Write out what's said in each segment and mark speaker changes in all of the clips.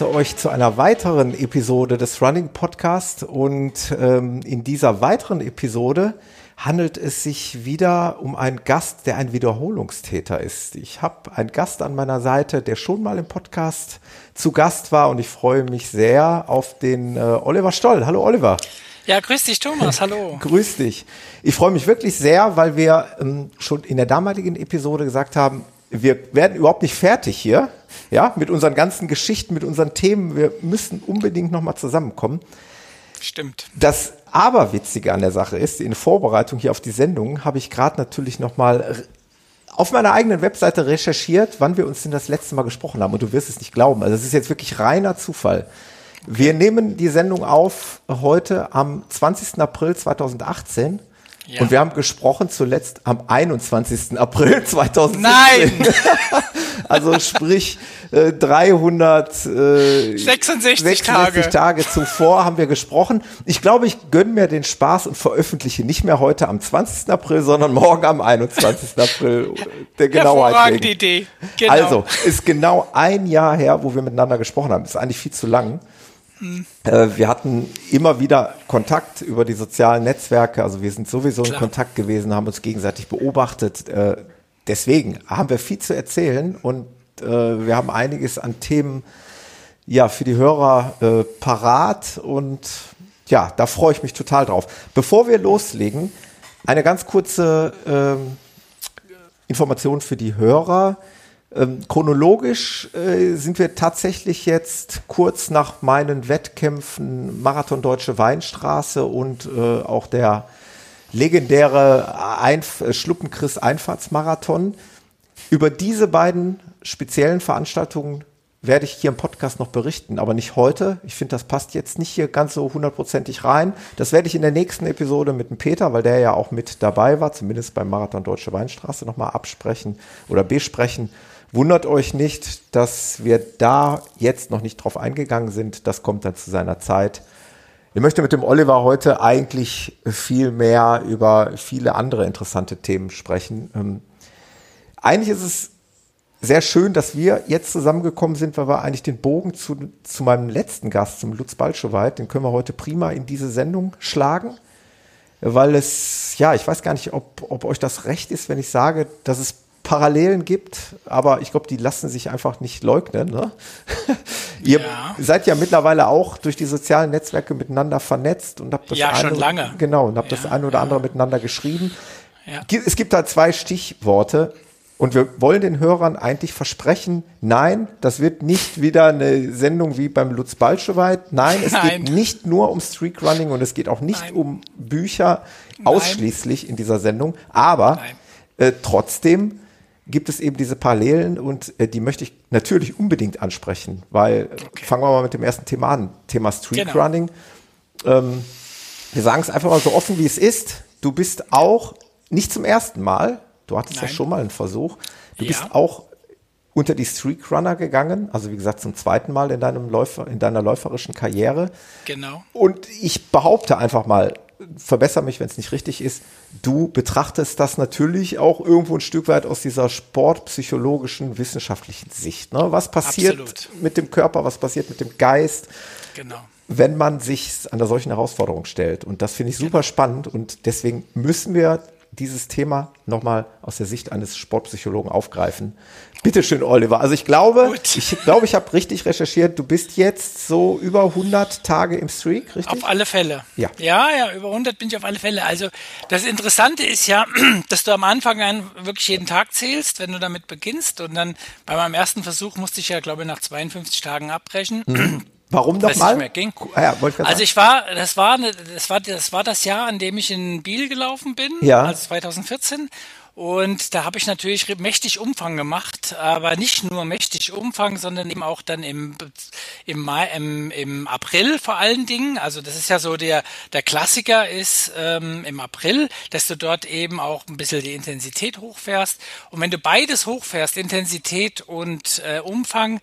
Speaker 1: begrüße euch zu einer weiteren Episode des Running Podcast. Und ähm, in dieser weiteren Episode handelt es sich wieder um einen Gast, der ein Wiederholungstäter ist. Ich habe einen Gast an meiner Seite, der schon mal im Podcast zu Gast war und ich freue mich sehr auf den äh, Oliver Stoll. Hallo Oliver.
Speaker 2: Ja, grüß dich, Thomas. Hallo.
Speaker 1: grüß dich. Ich freue mich wirklich sehr, weil wir ähm, schon in der damaligen Episode gesagt haben, wir werden überhaupt nicht fertig hier, ja, mit unseren ganzen Geschichten, mit unseren Themen. Wir müssen unbedingt nochmal zusammenkommen.
Speaker 2: Stimmt.
Speaker 1: Das Aberwitzige an der Sache ist, in Vorbereitung hier auf die Sendung habe ich gerade natürlich nochmal auf meiner eigenen Webseite recherchiert, wann wir uns denn das letzte Mal gesprochen haben. Und du wirst es nicht glauben. Also es ist jetzt wirklich reiner Zufall. Wir nehmen die Sendung auf heute am 20. April 2018. Ja. Und wir haben gesprochen zuletzt am 21. April 2017.
Speaker 2: Nein!
Speaker 1: also sprich äh, 366
Speaker 2: äh, Tage.
Speaker 1: Tage zuvor haben wir gesprochen. Ich glaube, ich gönne mir den Spaß und veröffentliche nicht mehr heute am 20. April, sondern morgen am 21. April. Der Genauheit wegen.
Speaker 2: Idee.
Speaker 1: Genau. Also, ist genau ein Jahr her, wo wir miteinander gesprochen haben. Ist eigentlich viel zu lang. Äh, wir hatten immer wieder Kontakt über die sozialen Netzwerke. Also wir sind sowieso Klar. in Kontakt gewesen, haben uns gegenseitig beobachtet. Äh, deswegen haben wir viel zu erzählen und äh, wir haben einiges an Themen ja für die Hörer äh, parat und ja, da freue ich mich total drauf. Bevor wir loslegen, eine ganz kurze ähm, Information für die Hörer. Ähm, chronologisch äh, sind wir tatsächlich jetzt kurz nach meinen Wettkämpfen Marathon Deutsche Weinstraße und äh, auch der legendäre Einf äh, Schluppenchris Einfahrtsmarathon. Über diese beiden speziellen Veranstaltungen werde ich hier im Podcast noch berichten, aber nicht heute. Ich finde, das passt jetzt nicht hier ganz so hundertprozentig rein. Das werde ich in der nächsten Episode mit dem Peter, weil der ja auch mit dabei war, zumindest beim Marathon Deutsche Weinstraße nochmal absprechen oder besprechen. Wundert euch nicht, dass wir da jetzt noch nicht drauf eingegangen sind. Das kommt dann zu seiner Zeit. Ich möchte mit dem Oliver heute eigentlich viel mehr über viele andere interessante Themen sprechen. Ähm, eigentlich ist es sehr schön, dass wir jetzt zusammengekommen sind, weil wir eigentlich den Bogen zu, zu meinem letzten Gast, zum Lutz Balschowait, den können wir heute prima in diese Sendung schlagen, weil es, ja, ich weiß gar nicht, ob, ob euch das recht ist, wenn ich sage, dass es Parallelen gibt, aber ich glaube, die lassen sich einfach nicht leugnen. Ne? Ihr ja. seid ja mittlerweile auch durch die sozialen Netzwerke miteinander vernetzt und habt das
Speaker 2: ja,
Speaker 1: eine,
Speaker 2: schon lange.
Speaker 1: Genau, und habt ja, das eine oder andere miteinander geschrieben. Es gibt da zwei Stichworte. Und wir wollen den Hörern eigentlich versprechen, nein, das wird nicht wieder eine Sendung wie beim Lutz Balschowait. Nein, es nein. geht nicht nur um Streakrunning und es geht auch nicht nein. um Bücher nein. ausschließlich in dieser Sendung. Aber äh, trotzdem gibt es eben diese Parallelen und äh, die möchte ich natürlich unbedingt ansprechen, weil äh, okay. fangen wir mal mit dem ersten Thema an, Thema Street genau. Running. Ähm, wir sagen es einfach mal so offen, wie es ist. Du bist auch nicht zum ersten Mal, du hattest Nein. ja schon mal einen Versuch, du ja. bist auch unter die Streak Runner gegangen, also wie gesagt zum zweiten Mal in deinem Läufer, in deiner läuferischen Karriere.
Speaker 2: Genau.
Speaker 1: Und ich behaupte einfach mal, verbessere mich, wenn es nicht richtig ist, du betrachtest das natürlich auch irgendwo ein Stück weit aus dieser sportpsychologischen, wissenschaftlichen Sicht. Ne? Was passiert Absolut. mit dem Körper, was passiert mit dem Geist,
Speaker 2: genau.
Speaker 1: wenn man sich einer solchen Herausforderung stellt? Und das finde ich super genau. spannend und deswegen müssen wir dieses Thema nochmal aus der Sicht eines Sportpsychologen aufgreifen. Bitte schön, Oliver. Also ich glaube, Gut. ich glaube, ich habe richtig recherchiert. Du bist jetzt so über 100 Tage im Streak, richtig?
Speaker 2: Auf alle Fälle.
Speaker 1: Ja.
Speaker 2: Ja, ja, über 100 bin ich auf alle Fälle. Also das Interessante ist ja, dass du am Anfang an wirklich jeden Tag zählst, wenn du damit beginnst. Und dann bei meinem ersten Versuch musste ich ja, glaube ich, nach 52 Tagen abbrechen. Mhm.
Speaker 1: Warum nochmal?
Speaker 2: Ah, ja, ich also ich war, das war, das war, das war das Jahr, an dem ich in Biel gelaufen bin,
Speaker 1: ja.
Speaker 2: also 2014. Und da habe ich natürlich mächtig Umfang gemacht, aber nicht nur mächtig Umfang, sondern eben auch dann im, im, Mai, im, im April vor allen Dingen. Also das ist ja so der, der Klassiker ist ähm, im April, dass du dort eben auch ein bisschen die Intensität hochfährst. Und wenn du beides hochfährst, Intensität und äh, Umfang,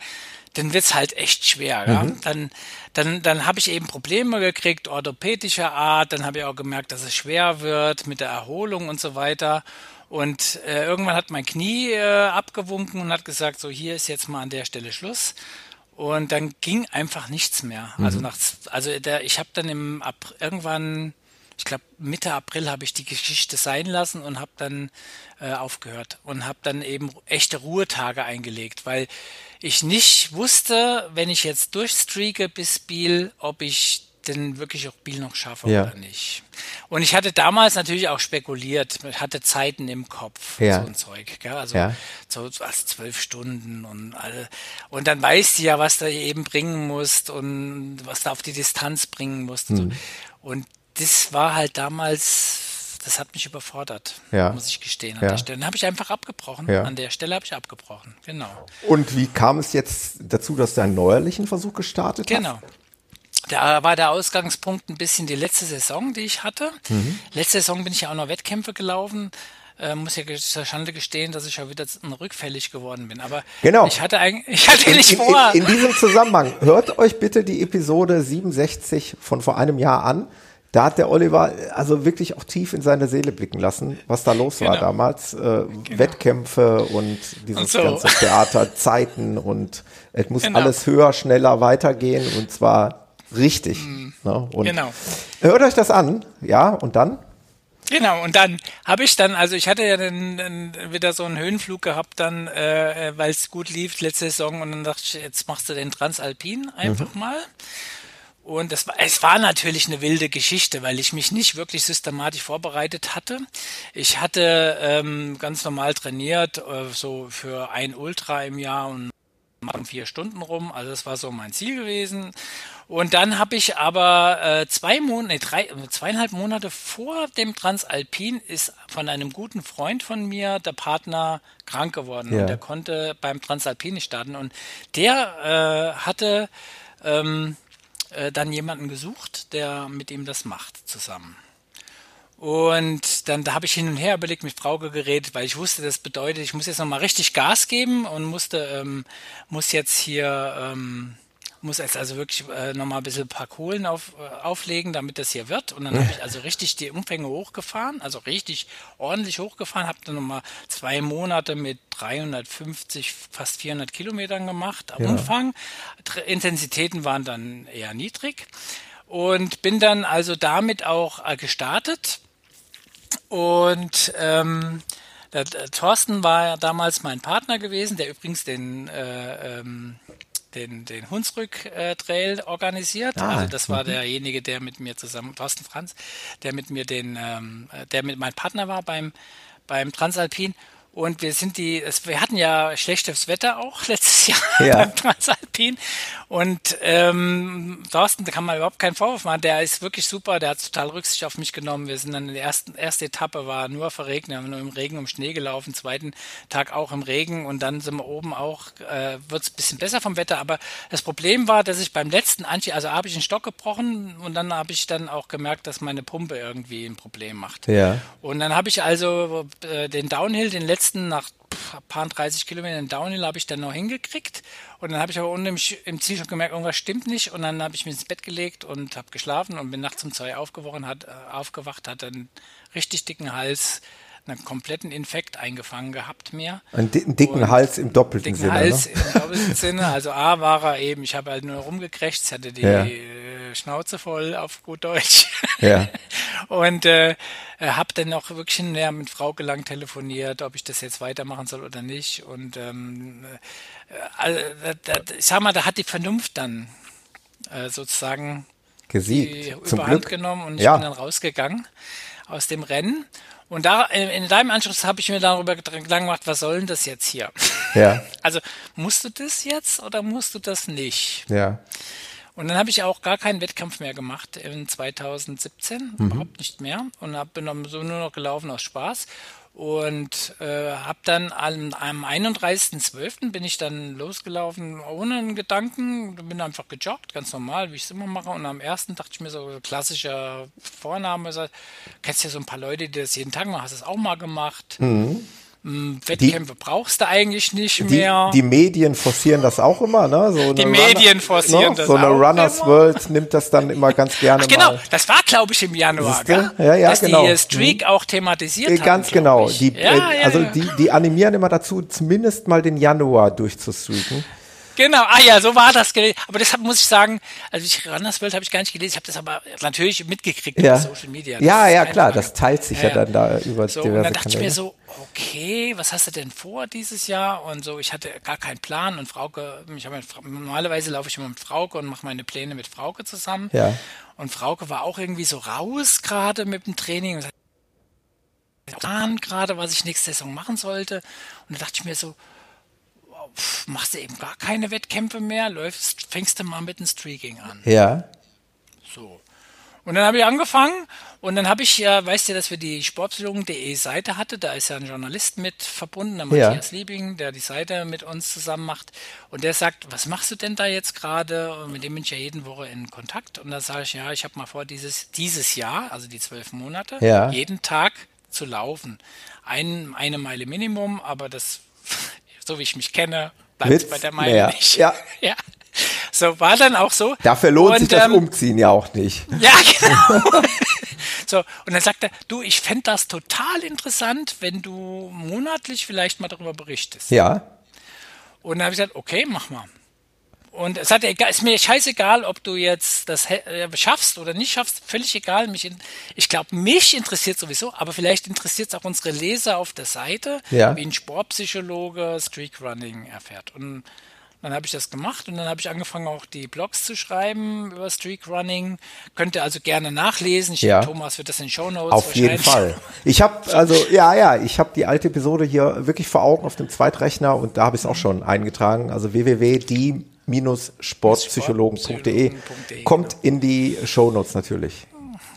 Speaker 2: dann wird's halt echt schwer. Mhm. Ja? Dann, dann, dann habe ich eben Probleme gekriegt, orthopädischer Art. Dann habe ich auch gemerkt, dass es schwer wird mit der Erholung und so weiter. Und äh, irgendwann hat mein Knie äh, abgewunken und hat gesagt, so hier ist jetzt mal an der Stelle Schluss. Und dann ging einfach nichts mehr. Mhm. Also nach, also der, ich habe dann im April, irgendwann, ich glaube Mitte April habe ich die Geschichte sein lassen und habe dann äh, aufgehört und habe dann eben echte Ruhetage eingelegt, weil ich nicht wusste, wenn ich jetzt durchstreake bis Biel, ob ich denn wirklich auch Biel noch schaffe ja. oder nicht. Und ich hatte damals natürlich auch spekuliert, hatte Zeiten im Kopf, ja. so ein Zeug, gell? also ja. so also zwölf Stunden und alle. Und dann weißt du ja, was du eben bringen musst und was du auf die Distanz bringen musst. Mhm. Und das war halt damals, das hat mich überfordert, ja. muss ich gestehen. An ja. der Stelle. Habe ich einfach abgebrochen. Ja. An der Stelle habe ich abgebrochen, genau.
Speaker 1: Und wie kam es jetzt dazu, dass du einen neuerlichen Versuch gestartet
Speaker 2: genau. hast? Genau. Da war der Ausgangspunkt ein bisschen die letzte Saison, die ich hatte. Mhm. Letzte Saison bin ich ja auch noch Wettkämpfe gelaufen. Äh, muss ja zur Schande gestehen, dass ich ja wieder rückfällig geworden bin. Aber genau. ich hatte eigentlich, ich hatte nicht
Speaker 1: in,
Speaker 2: vor.
Speaker 1: In, in, diesem Zusammenhang, hört euch bitte die Episode 67 von vor einem Jahr an. Da hat der Oliver also wirklich auch tief in seine Seele blicken lassen, was da los genau. war damals. Äh, genau. Wettkämpfe und dieses und so. ganze Theater, Zeiten und es muss genau. alles höher, schneller weitergehen und zwar Richtig. Mhm. Ne? genau. Hört euch das an, ja, und dann?
Speaker 2: Genau, und dann habe ich dann, also ich hatte ja dann, dann wieder so einen Höhenflug gehabt, dann, äh, weil es gut lief letzte Saison und dann dachte ich, jetzt machst du den Transalpin einfach mhm. mal. Und das war, es war natürlich eine wilde Geschichte, weil ich mich nicht wirklich systematisch vorbereitet hatte. Ich hatte ähm, ganz normal trainiert, äh, so für ein Ultra im Jahr und machen vier Stunden rum. Also das war so mein Ziel gewesen. Und dann habe ich aber äh, zwei Monate, nee, drei, zweieinhalb Monate vor dem Transalpin ist von einem guten Freund von mir der Partner krank geworden ja. und der konnte beim Transalpin nicht starten. Und der äh, hatte ähm, äh, dann jemanden gesucht, der mit ihm das macht zusammen. Und dann da habe ich hin und her überlegt, mit Frauke geredet, weil ich wusste, das bedeutet, ich muss jetzt nochmal richtig Gas geben und musste, ähm, muss jetzt hier ähm, muss jetzt also wirklich äh, nochmal ein bisschen ein paar Kohlen auf, äh, auflegen, damit das hier wird. Und dann habe ich also richtig die Umfänge hochgefahren, also richtig ordentlich hochgefahren, habe dann nochmal zwei Monate mit 350, fast 400 Kilometern gemacht am ja. Umfang. Intensitäten waren dann eher niedrig und bin dann also damit auch äh, gestartet. Und ähm, der, der Thorsten war ja damals mein Partner gewesen, der übrigens den äh, ähm, den, den Hunsrück-Trail organisiert. Ah, also das war mhm. derjenige, der mit mir zusammen, Thorsten Franz, der mit mir den, ähm, der mit meinem Partner war beim, beim Transalpin. Und wir sind die, es, wir hatten ja schlechtes Wetter auch letztes Jahr ja. beim Transalpin. Und ähm, Thorsten, da kann man überhaupt keinen Vorwurf machen. Der ist wirklich super, der hat total Rücksicht auf mich genommen. Wir sind dann in der ersten erste Etappe war nur verregnet, wir haben nur im Regen um Schnee gelaufen, zweiten Tag auch im Regen und dann sind wir oben auch, äh, wird es ein bisschen besser vom Wetter. Aber das Problem war, dass ich beim letzten Anstieg, also habe ich einen Stock gebrochen und dann habe ich dann auch gemerkt, dass meine Pumpe irgendwie ein Problem macht. Ja. Und dann habe ich also äh, den Downhill, den letzten letzten, nach ein paar 30 Kilometern Downhill habe ich dann noch hingekriegt. Und dann habe ich aber unten im, im, Ziel schon gemerkt, irgendwas stimmt nicht. Und dann habe ich mich ins Bett gelegt und habe geschlafen und bin nachts um zwei aufgewacht, hat, äh, aufgewacht, hatte einen richtig dicken Hals, einen kompletten Infekt eingefangen gehabt mir.
Speaker 1: Einen dicken und Hals im doppelten dicken Sinne. Hals
Speaker 2: ne? im doppelten Sinne. Also A war er eben, ich habe halt nur rumgekrächt, hatte die ja. Schnauze voll auf gut Deutsch. Ja. und äh, habe dann auch wirklich hinterher mit Frau gelang telefoniert, ob ich das jetzt weitermachen soll oder nicht. Und ähm, äh, äh, ich sag mal, da hat die Vernunft dann äh, sozusagen
Speaker 1: Gesiegt.
Speaker 2: die Zum Überhand Glück. genommen und ich ja. bin dann rausgegangen aus dem Rennen. Und da in deinem Anschluss habe ich mir darüber Gedanken gemacht, was soll denn das jetzt hier? Ja. Also musst du das jetzt oder musst du das nicht?
Speaker 1: Ja.
Speaker 2: Und dann habe ich auch gar keinen Wettkampf mehr gemacht in 2017, mhm. überhaupt nicht mehr. Und hab, bin dann so nur noch gelaufen aus Spaß. Und äh, habe dann am, am 31.12. bin ich dann losgelaufen ohne einen Gedanken, bin einfach gejoggt, ganz normal, wie ich es immer mache. Und am ersten dachte ich mir so, klassischer Vorname, so, kennst ja so ein paar Leute, die das jeden Tag machen, hast du das auch mal gemacht. Mhm. Hm, Wettkämpfe die, brauchst du eigentlich nicht mehr.
Speaker 1: Die, Medien forcieren das auch immer, ne?
Speaker 2: So die Medien Runner, forcieren ne? das
Speaker 1: So eine Runners immer. World nimmt das dann immer ganz gerne Ach,
Speaker 2: genau,
Speaker 1: mal.
Speaker 2: das war, glaube ich, im Januar,
Speaker 1: gell? Ja, ja,
Speaker 2: dass
Speaker 1: genau.
Speaker 2: die Streak mhm. auch thematisiert
Speaker 1: haben. Ganz genau. Die, ja, äh, also Die, die animieren immer dazu, zumindest mal den Januar durchzustreaken.
Speaker 2: Genau, ah ja, so war das. Aber deshalb muss ich sagen, also ich Runners World habe ich gar nicht gelesen, ich habe das aber natürlich mitgekriegt
Speaker 1: ja.
Speaker 2: Social Media.
Speaker 1: Das ja, ja, klar, das teilt sich ja, ja, dann da über
Speaker 2: so, diverse Und dann dachte Kanäle. ich mir so, okay, was hast du denn vor dieses Jahr? Und so, ich hatte gar keinen Plan und Frauke, ich habe normalerweise laufe ich immer mit Frauke und mache meine Pläne mit Frauke zusammen.
Speaker 1: Ja.
Speaker 2: Und Frauke war auch irgendwie so raus gerade mit dem Training und Plan gerade, was ich nächste Saison machen sollte. Und da dachte ich mir so, machst du eben gar keine Wettkämpfe mehr, läufst, fängst du mal mit dem Streaking an.
Speaker 1: Ja.
Speaker 2: So. Und dann habe ich angefangen und dann habe ich ja, weißt du, dass wir die sportpsychologen.de Seite hatte, da ist ja ein Journalist mit verbunden, der Matthias ja. Liebing, der die Seite mit uns zusammen macht und der sagt, was machst du denn da jetzt gerade? Und mit dem bin ich ja jeden Woche in Kontakt und da sage ich, ja, ich habe mal vor, dieses, dieses Jahr, also die zwölf Monate,
Speaker 1: ja.
Speaker 2: jeden Tag zu laufen. Ein, eine Meile Minimum, aber das so wie ich mich kenne, bleibt es bei der Meinung nicht.
Speaker 1: Ja.
Speaker 2: ja. So war dann auch so.
Speaker 1: Dafür lohnt und, sich das ähm, Umziehen ja auch nicht.
Speaker 2: Ja, genau. so, und dann sagt er, du, ich fände das total interessant, wenn du monatlich vielleicht mal darüber berichtest.
Speaker 1: Ja.
Speaker 2: Und dann habe ich gesagt, okay, mach mal. Und es hat ist mir scheißegal, ob du jetzt das äh, schaffst oder nicht schaffst, völlig egal. Mich, ich glaube, mich interessiert sowieso, aber vielleicht interessiert es auch unsere Leser auf der Seite,
Speaker 1: ja.
Speaker 2: wie ein Sportpsychologe Streakrunning erfährt. Und dann habe ich das gemacht und dann habe ich angefangen, auch die Blogs zu schreiben über Streakrunning. Könnt ihr also gerne nachlesen. Ich
Speaker 1: ja.
Speaker 2: denke, Thomas wird das in Show Notes
Speaker 1: Auf jeden Fall. Ich habe also ja ja, ich habe die alte Episode hier wirklich vor Augen auf dem Zweitrechner und da habe ich es auch schon eingetragen. Also www.die sportpsychologen.de kommt genau. in die Shownotes natürlich.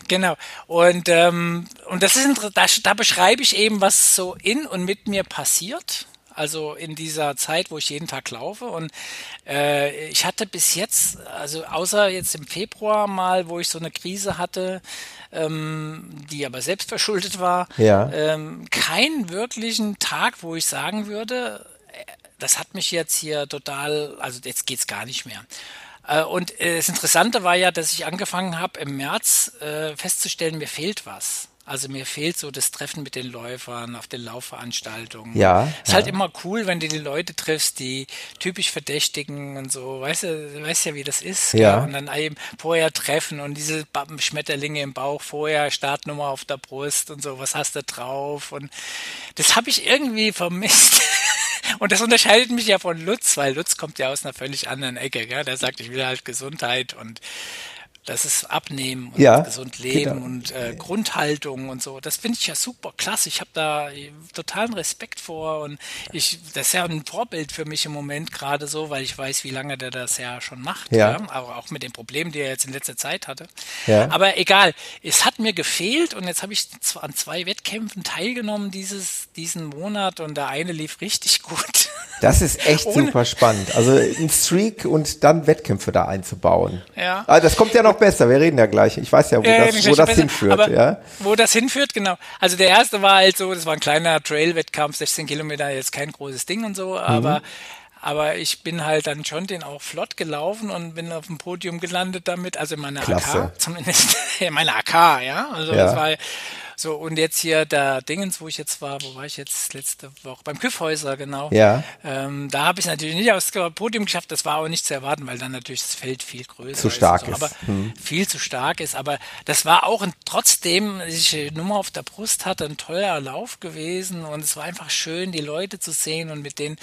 Speaker 2: Genau. Und, ähm, und das ist da, da beschreibe ich eben, was so in und mit mir passiert. Also in dieser Zeit, wo ich jeden Tag laufe. Und äh, ich hatte bis jetzt, also außer jetzt im Februar mal, wo ich so eine Krise hatte, ähm, die aber selbst verschuldet war,
Speaker 1: ja.
Speaker 2: ähm, keinen wirklichen Tag, wo ich sagen würde, das hat mich jetzt hier total, also jetzt geht's gar nicht mehr. Äh, und äh, das Interessante war ja, dass ich angefangen habe im März äh, festzustellen, mir fehlt was. Also mir fehlt so das Treffen mit den Läufern auf den Laufveranstaltungen.
Speaker 1: Ja.
Speaker 2: Ist halt immer cool, wenn du die Leute triffst, die typisch Verdächtigen und so. Weißt du, weißt ja, wie das ist.
Speaker 1: Ja.
Speaker 2: Und dann eben vorher treffen und diese Schmetterlinge im Bauch, vorher Startnummer auf der Brust und so. Was hast du drauf? Und das habe ich irgendwie vermisst. Und das unterscheidet mich ja von Lutz, weil Lutz kommt ja aus einer völlig anderen Ecke. Gell? Der sagt, ich will halt Gesundheit und das ist Abnehmen und
Speaker 1: ja,
Speaker 2: gesund leben genau. und äh, Grundhaltung und so. Das finde ich ja super klasse. Ich habe da totalen Respekt vor und ich, das ist ja ein Vorbild für mich im Moment gerade so, weil ich weiß, wie lange der das ja schon macht.
Speaker 1: Ja.
Speaker 2: ja? Aber auch mit den Problemen, die er jetzt in letzter Zeit hatte.
Speaker 1: Ja.
Speaker 2: Aber egal, es hat mir gefehlt und jetzt habe ich an zwei Wettkämpfen teilgenommen dieses, diesen Monat und der eine lief richtig gut.
Speaker 1: Das ist echt Ohne, super spannend. Also ein Streak und dann Wettkämpfe da einzubauen.
Speaker 2: Ja.
Speaker 1: Aber das kommt ja noch besser. Wir reden ja gleich. Ich weiß ja, wo ja, das, wo das hinführt. Ja.
Speaker 2: Wo das hinführt, genau. Also der erste war halt so, das war ein kleiner Trail-Wettkampf, 16 Kilometer, jetzt kein großes Ding und so, aber mhm. Aber ich bin halt dann schon den auch flott gelaufen und bin auf dem Podium gelandet damit, also in meiner
Speaker 1: Klasse.
Speaker 2: AK, zumindest in meiner AK, ja. Also ja. das war so, und jetzt hier der Dingens, wo ich jetzt war, wo war ich jetzt letzte Woche? Beim Küffhäuser, genau.
Speaker 1: Ja.
Speaker 2: Ähm, da habe ich natürlich nicht aufs Podium geschafft, das war auch nicht zu erwarten, weil dann natürlich das Feld viel größer
Speaker 1: zu stark
Speaker 2: ist.
Speaker 1: So,
Speaker 2: aber hm. viel zu stark ist. Aber das war auch ein, trotzdem, ich Nummer auf der Brust hatte, ein toller Lauf gewesen und es war einfach schön, die Leute zu sehen und mit denen,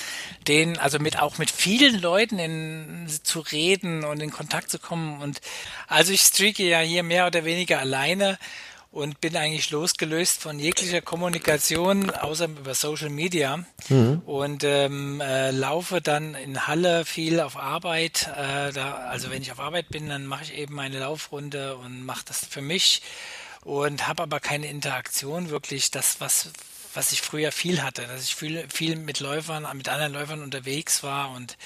Speaker 2: denen, also mit auch mit vielen Leuten in, zu reden und in Kontakt zu kommen. Und also ich streake ja hier mehr oder weniger alleine und bin eigentlich losgelöst von jeglicher Kommunikation, außer über Social Media. Mhm. Und ähm, äh, laufe dann in Halle viel auf Arbeit. Äh, da, also wenn ich auf Arbeit bin, dann mache ich eben meine Laufrunde und mache das für mich und habe aber keine Interaktion wirklich. Das, was was ich früher viel hatte, dass ich viel, viel mit Läufern, mit anderen Läufern unterwegs war und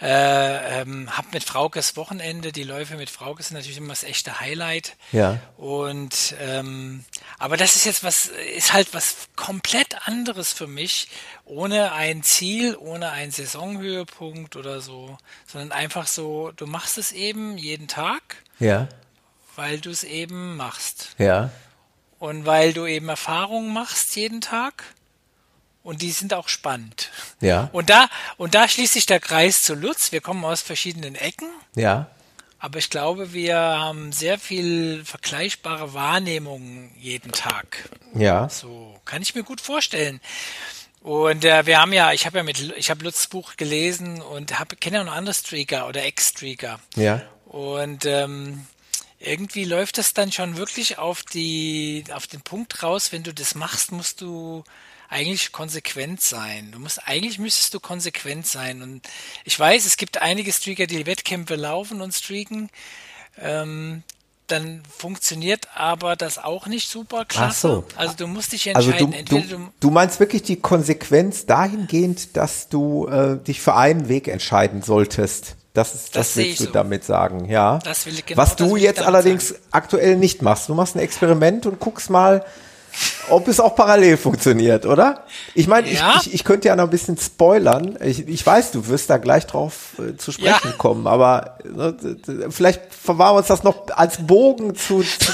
Speaker 2: äh, ähm, habe mit Fraukes Wochenende, die Läufe mit Frauke sind natürlich immer das echte Highlight.
Speaker 1: Ja.
Speaker 2: Und ähm, aber das ist jetzt was, ist halt was komplett anderes für mich, ohne ein Ziel, ohne einen Saisonhöhepunkt oder so, sondern einfach so, du machst es eben jeden Tag.
Speaker 1: Ja.
Speaker 2: Weil du es eben machst.
Speaker 1: Ja.
Speaker 2: Und weil du eben Erfahrungen machst jeden Tag und die sind auch spannend.
Speaker 1: Ja.
Speaker 2: Und da, und da schließt sich der Kreis zu Lutz. Wir kommen aus verschiedenen Ecken.
Speaker 1: Ja.
Speaker 2: Aber ich glaube, wir haben sehr viel vergleichbare Wahrnehmungen jeden Tag.
Speaker 1: Ja.
Speaker 2: So kann ich mir gut vorstellen. Und äh, wir haben ja, ich habe ja mit, ich habe Lutz Buch gelesen und habe kenne ja noch andere Streaker oder Ex-Streaker.
Speaker 1: Ja.
Speaker 2: Und ähm, irgendwie läuft das dann schon wirklich auf die, auf den Punkt raus, wenn du das machst, musst du eigentlich konsequent sein. Du musst, eigentlich müsstest du konsequent sein. Und ich weiß, es gibt einige Streaker, die Wettkämpfe laufen und streaken. Ähm, dann funktioniert aber das auch nicht super klasse.
Speaker 1: Ach
Speaker 2: so. Also du musst dich entscheiden.
Speaker 1: Also du, du, du, meinst wirklich die Konsequenz dahingehend, dass du äh, dich für einen Weg entscheiden solltest. Das, ist, das, das willst du so. damit sagen, ja.
Speaker 2: Das will ich genau,
Speaker 1: Was du jetzt allerdings sagen. aktuell nicht machst. Du machst ein Experiment und guckst mal, ob es auch parallel funktioniert, oder? Ich meine, ja. ich, ich, ich könnte ja noch ein bisschen spoilern. Ich, ich weiß, du wirst da gleich drauf äh, zu sprechen ja. kommen, aber ne, vielleicht verwahren wir uns das noch als Bogen zu, zu,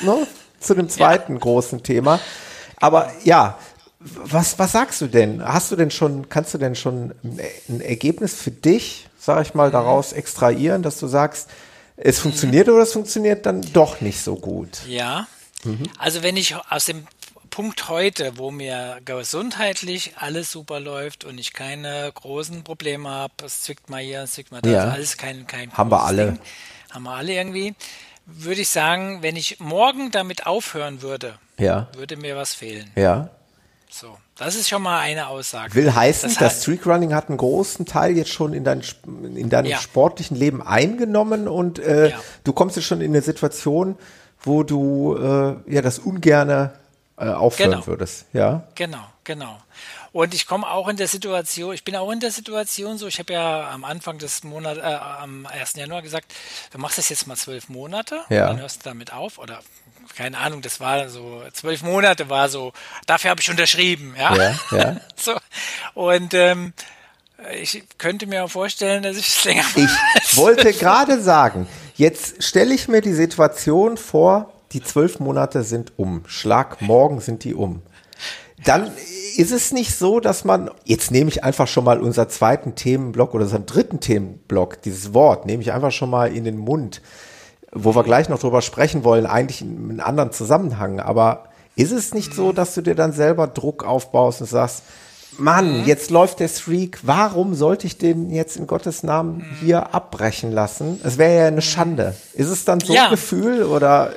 Speaker 1: ne, zu dem zweiten ja. großen Thema. Aber ja, was, was sagst du denn? Hast du denn schon, kannst du denn schon ein Ergebnis für dich sage ich mal, daraus extrahieren, dass du sagst, es funktioniert oder es funktioniert dann doch nicht so gut?
Speaker 2: Ja. Mhm. Also wenn ich aus dem Punkt heute, wo mir gesundheitlich alles super läuft und ich keine großen Probleme habe, es zwickt mal hier, es zwickt mal da, ja. alles kein, kein
Speaker 1: Haben wir alle. Ding,
Speaker 2: haben wir alle irgendwie. Würde ich sagen, wenn ich morgen damit aufhören würde,
Speaker 1: ja.
Speaker 2: würde mir was fehlen.
Speaker 1: Ja.
Speaker 2: So, das ist schon mal eine Aussage.
Speaker 1: Will heißen, das, das Streakrunning hat einen großen Teil jetzt schon in, dein, in deinem ja. sportlichen Leben eingenommen und äh, ja. du kommst jetzt schon in eine Situation, wo du äh, ja das ungerne äh, aufhören genau. würdest. Ja.
Speaker 2: Genau, genau. Und ich komme auch in der Situation, ich bin auch in der Situation so, ich habe ja am Anfang des Monats, äh, am 1. Januar gesagt, du machst das jetzt mal zwölf Monate,
Speaker 1: ja.
Speaker 2: dann hörst du damit auf oder keine Ahnung, das war so, zwölf Monate war so, dafür habe ich unterschrieben, ja.
Speaker 1: ja, ja.
Speaker 2: so. Und ähm, ich könnte mir auch vorstellen, dass ich es länger
Speaker 1: Ich wollte gerade sagen, jetzt stelle ich mir die Situation vor, die zwölf Monate sind um. Schlag morgen sind die um. Dann ist es nicht so, dass man, jetzt nehme ich einfach schon mal unser zweiten Themenblock oder unseren dritten Themenblock, dieses Wort, nehme ich einfach schon mal in den Mund wo wir gleich noch drüber sprechen wollen, eigentlich in einem anderen Zusammenhang. Aber ist es nicht so, dass du dir dann selber Druck aufbaust und sagst, Mann, mhm. jetzt läuft der Streak, warum sollte ich den jetzt in Gottes Namen mhm. hier abbrechen lassen? Es wäre ja eine Schande. Ist es dann so ja. ein Gefühl oder?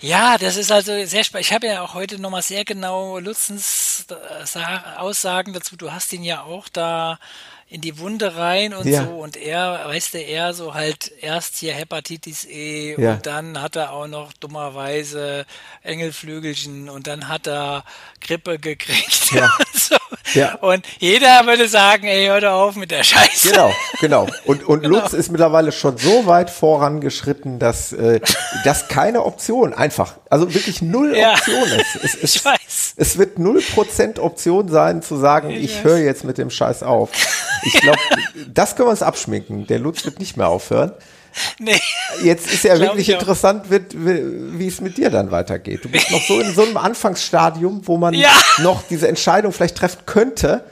Speaker 2: Ja, das ist also sehr spannend. Ich habe ja auch heute nochmal sehr genau Lutzens äh, Aussagen dazu. Du hast ihn ja auch da in die Wunde rein und ja. so. Und er, weißt du, er so halt erst hier Hepatitis E ja. und dann hat er auch noch dummerweise Engelflügelchen und dann hat er Grippe gekriegt.
Speaker 1: Ja.
Speaker 2: so. ja. Und jeder würde sagen, ey, hör doch auf mit der Scheiße.
Speaker 1: Genau, genau. Und, und genau. Lutz ist mittlerweile schon so weit vorangeschritten, dass äh, das keine Option einfach, also wirklich null. Option ist. Es, es,
Speaker 2: ich weiß.
Speaker 1: Es wird null Prozent Option sein, zu sagen, ich, ich höre jetzt mit dem Scheiß auf. Ich glaube, das können wir uns abschminken. Der Lutz wird nicht mehr aufhören.
Speaker 2: Nee.
Speaker 1: Jetzt ist ja wirklich interessant, wird, wie es mit dir dann weitergeht. Du bist noch so in so einem Anfangsstadium, wo man ja. noch diese Entscheidung vielleicht treffen könnte,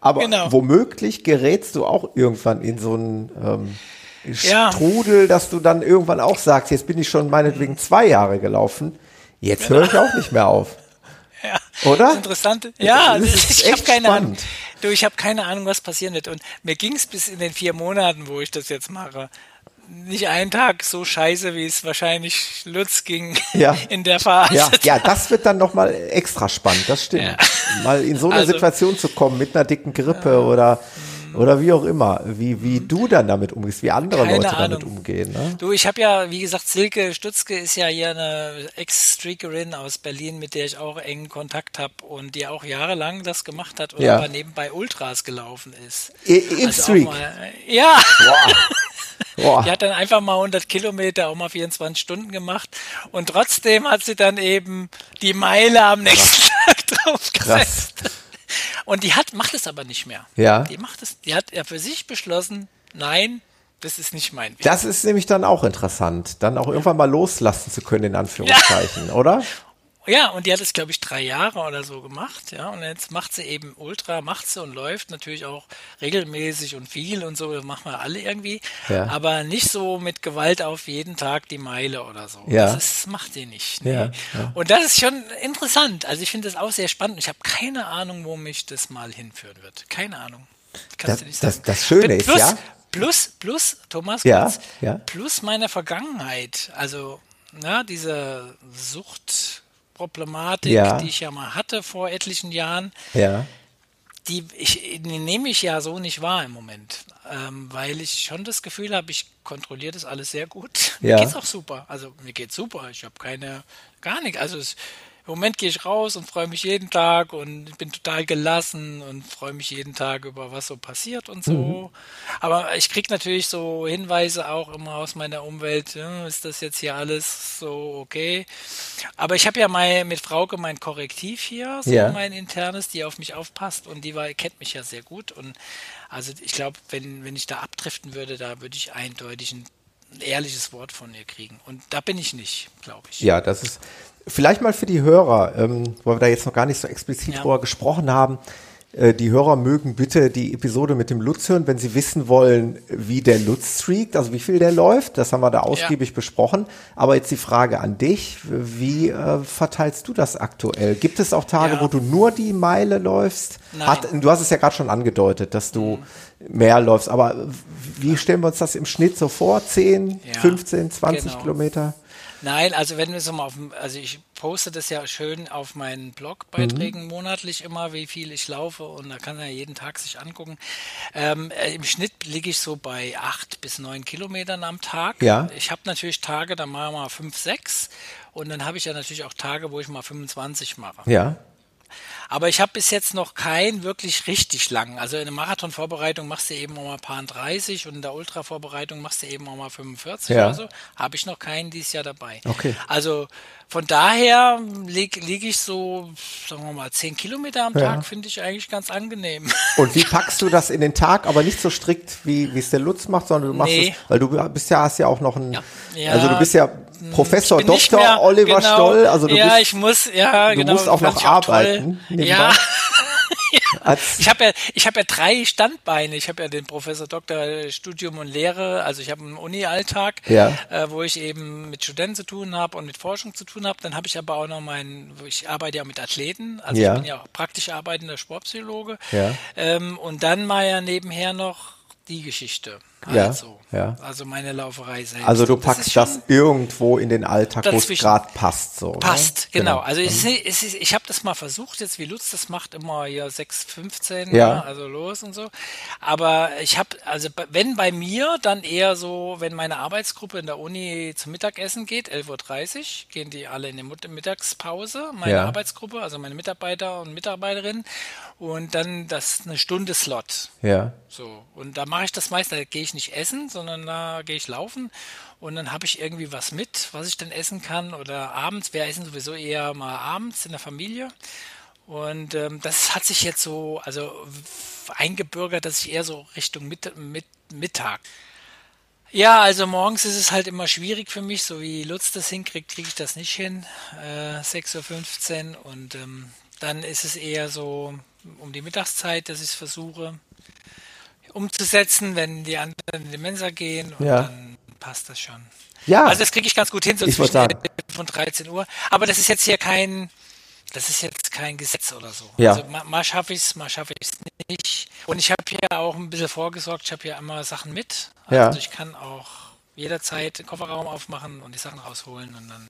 Speaker 1: aber genau. womöglich gerätst du auch irgendwann in so einen ähm, Strudel, ja. dass du dann irgendwann auch sagst, jetzt bin ich schon meinetwegen zwei Jahre gelaufen, jetzt genau. höre ich auch nicht mehr auf. Oder? Das ist
Speaker 2: interessant. Ja, das ist ich habe keine Ahnung. Du, ich habe keine Ahnung, was passieren wird. Und mir ging es bis in den vier Monaten, wo ich das jetzt mache, nicht einen Tag so scheiße, wie es wahrscheinlich Lutz ging
Speaker 1: ja.
Speaker 2: in der Phase.
Speaker 1: Ja, ja, das wird dann nochmal extra spannend, das stimmt. Ja. Mal in so eine also, Situation zu kommen mit einer dicken Grippe ja. oder oder wie auch immer, wie, wie du dann damit umgehst, wie andere Keine Leute Ahnung. damit umgehen. Ne?
Speaker 2: Du, ich habe ja, wie gesagt, Silke Stutzke ist ja hier eine Ex-Streakerin aus Berlin, mit der ich auch engen Kontakt habe und die auch jahrelang das gemacht hat und ja. aber nebenbei Ultras gelaufen ist.
Speaker 1: Im also Streak? Mal,
Speaker 2: ja. Boah. Boah. Die hat dann einfach mal 100 Kilometer auch mal 24 Stunden gemacht und trotzdem hat sie dann eben die Meile am nächsten Krass. Tag draufgesetzt. Krass. Und die hat, macht es aber nicht mehr.
Speaker 1: Ja.
Speaker 2: Die macht es, die hat ja für sich beschlossen, nein, das ist nicht mein
Speaker 1: Weg. Das ist nämlich dann auch interessant, dann auch irgendwann mal loslassen zu können, in Anführungszeichen, ja. oder?
Speaker 2: Ja, und die hat es, glaube ich, drei Jahre oder so gemacht, ja. Und jetzt macht sie eben Ultra, macht sie und läuft natürlich auch regelmäßig und viel und so, das machen wir alle irgendwie. Ja. Aber nicht so mit Gewalt auf jeden Tag die Meile oder so. Ja. Das ist, macht sie nicht. Nee. Ja. ja. Und das ist schon interessant. Also ich finde das auch sehr spannend. Ich habe keine Ahnung, wo mich das mal hinführen wird. Keine Ahnung.
Speaker 1: Kannst das, du nicht sagen. Das, das Schöne plus, ist, ja.
Speaker 2: Plus, plus, Thomas,
Speaker 1: kurz, ja.
Speaker 2: plus meine Vergangenheit. Also, na, diese Sucht, Problematik, ja. die ich ja mal hatte vor etlichen Jahren,
Speaker 1: ja.
Speaker 2: die, ich, die nehme ich ja so nicht wahr im Moment, ähm, weil ich schon das Gefühl habe, ich kontrolliere das alles sehr gut. Ja. Mir geht's auch super. Also mir geht's super. Ich habe keine, gar nichts. Also es, im Moment gehe ich raus und freue mich jeden Tag und bin total gelassen und freue mich jeden Tag über was so passiert und so. Mhm. Aber ich kriege natürlich so Hinweise auch immer aus meiner Umwelt, ja, ist das jetzt hier alles so okay? Aber ich habe ja mal mit Frauke mein Korrektiv hier, so ja. mein internes, die auf mich aufpasst und die war, kennt mich ja sehr gut und also ich glaube, wenn, wenn ich da abdriften würde, da würde ich eindeutig ein ehrliches Wort von ihr kriegen. Und da bin ich nicht, glaube ich.
Speaker 1: Ja, das ist, Vielleicht mal für die Hörer, ähm, weil wir da jetzt noch gar nicht so explizit ja. drüber gesprochen haben. Äh, die Hörer mögen bitte die Episode mit dem Lutz hören, wenn sie wissen wollen, wie der Lutz streakt, also wie viel der läuft. Das haben wir da ausgiebig ja. besprochen. Aber jetzt die Frage an dich. Wie äh, verteilst du das aktuell? Gibt es auch Tage, ja. wo du nur die Meile läufst? Hat, du hast es ja gerade schon angedeutet, dass du mhm. mehr läufst. Aber wie stellen wir uns das im Schnitt so vor? 10, ja, 15, 20 genau. Kilometer?
Speaker 2: Nein, also wenn wir so mal auf dem, also ich poste das ja schön auf meinen Blogbeiträgen mhm. monatlich immer, wie viel ich laufe und da kann er jeden Tag sich angucken. Ähm, äh, Im Schnitt liege ich so bei acht bis neun Kilometern am Tag.
Speaker 1: Ja.
Speaker 2: Ich habe natürlich Tage, da mache ich mal fünf, sechs und dann habe ich ja natürlich auch Tage, wo ich mal 25 mache.
Speaker 1: Ja.
Speaker 2: Aber ich habe bis jetzt noch keinen wirklich richtig lang. Also in der Marathon-Vorbereitung machst du eben auch mal paar 30 und in der Ultra-Vorbereitung machst du eben auch mal 45 ja. oder so. Habe ich noch keinen dieses Jahr dabei.
Speaker 1: Okay.
Speaker 2: Also von daher liege lieg ich so, sagen wir mal, 10 Kilometer am Tag, finde ich eigentlich ganz angenehm.
Speaker 1: Und wie packst du das in den Tag, aber nicht so strikt, wie es der Lutz macht, sondern du machst nee. es, weil du bist ja, hast ja auch noch ein, ja. Ja. also du bist ja Professor Dr. Mehr, Oliver genau, Stoll. Also du
Speaker 2: ja,
Speaker 1: bist,
Speaker 2: ich muss, ja,
Speaker 1: du genau. musst auch noch arbeiten.
Speaker 2: Ja. Ich habe ja, ich habe ja drei Standbeine. Ich habe ja den Professor Doktor Studium und Lehre. Also ich habe einen Uni-Alltag,
Speaker 1: ja.
Speaker 2: äh, wo ich eben mit Studenten zu tun habe und mit Forschung zu tun habe. Dann habe ich aber auch noch meinen, ich arbeite ja mit Athleten. Also ja. ich bin ja auch praktisch arbeitender Sportpsychologe.
Speaker 1: Ja.
Speaker 2: Ähm, und dann mal ja nebenher noch die Geschichte.
Speaker 1: Also, ja, ja.
Speaker 2: also meine Lauferei selbst.
Speaker 1: Also du packst das, das irgendwo in den Alltag, wo es gerade passt. So,
Speaker 2: ne? passt, ne? genau. genau. Also es ist, es ist, ich habe das mal versucht, jetzt wie Lutz das macht, immer ja 6,15, ja. ja. also los und so. Aber ich habe, also wenn bei mir, dann eher so, wenn meine Arbeitsgruppe in der Uni zum Mittagessen geht, 11.30 Uhr, gehen die alle in die Mittagspause, meine ja. Arbeitsgruppe, also meine Mitarbeiter und Mitarbeiterinnen. Und dann das eine Stunde Slot.
Speaker 1: Ja.
Speaker 2: So. Und da mache ich das meist, da gehe ich nicht essen, sondern da gehe ich laufen und dann habe ich irgendwie was mit, was ich dann essen kann. Oder abends, wir essen sowieso eher mal abends in der Familie. Und ähm, das hat sich jetzt so, also eingebürgert, dass ich eher so Richtung Mitt Mitt Mittag. Ja, also morgens ist es halt immer schwierig für mich, so wie Lutz das hinkriegt, kriege ich das nicht hin. Äh, 6.15 Uhr und ähm, dann ist es eher so um die Mittagszeit, dass ich es versuche umzusetzen, wenn die anderen in die Mensa gehen und ja. dann passt das schon.
Speaker 1: Ja.
Speaker 2: Also das kriege ich ganz gut hin, so
Speaker 1: ich zwischen 11
Speaker 2: und 13 Uhr. Aber das ist jetzt hier kein, das ist jetzt kein Gesetz oder so.
Speaker 1: Ja.
Speaker 2: Also mal, mal schaffe ich es, mal schaffe ich es nicht. Und ich habe hier auch ein bisschen vorgesorgt, ich habe hier immer Sachen mit. Also
Speaker 1: ja.
Speaker 2: ich kann auch jederzeit den Kofferraum aufmachen und die Sachen rausholen und dann,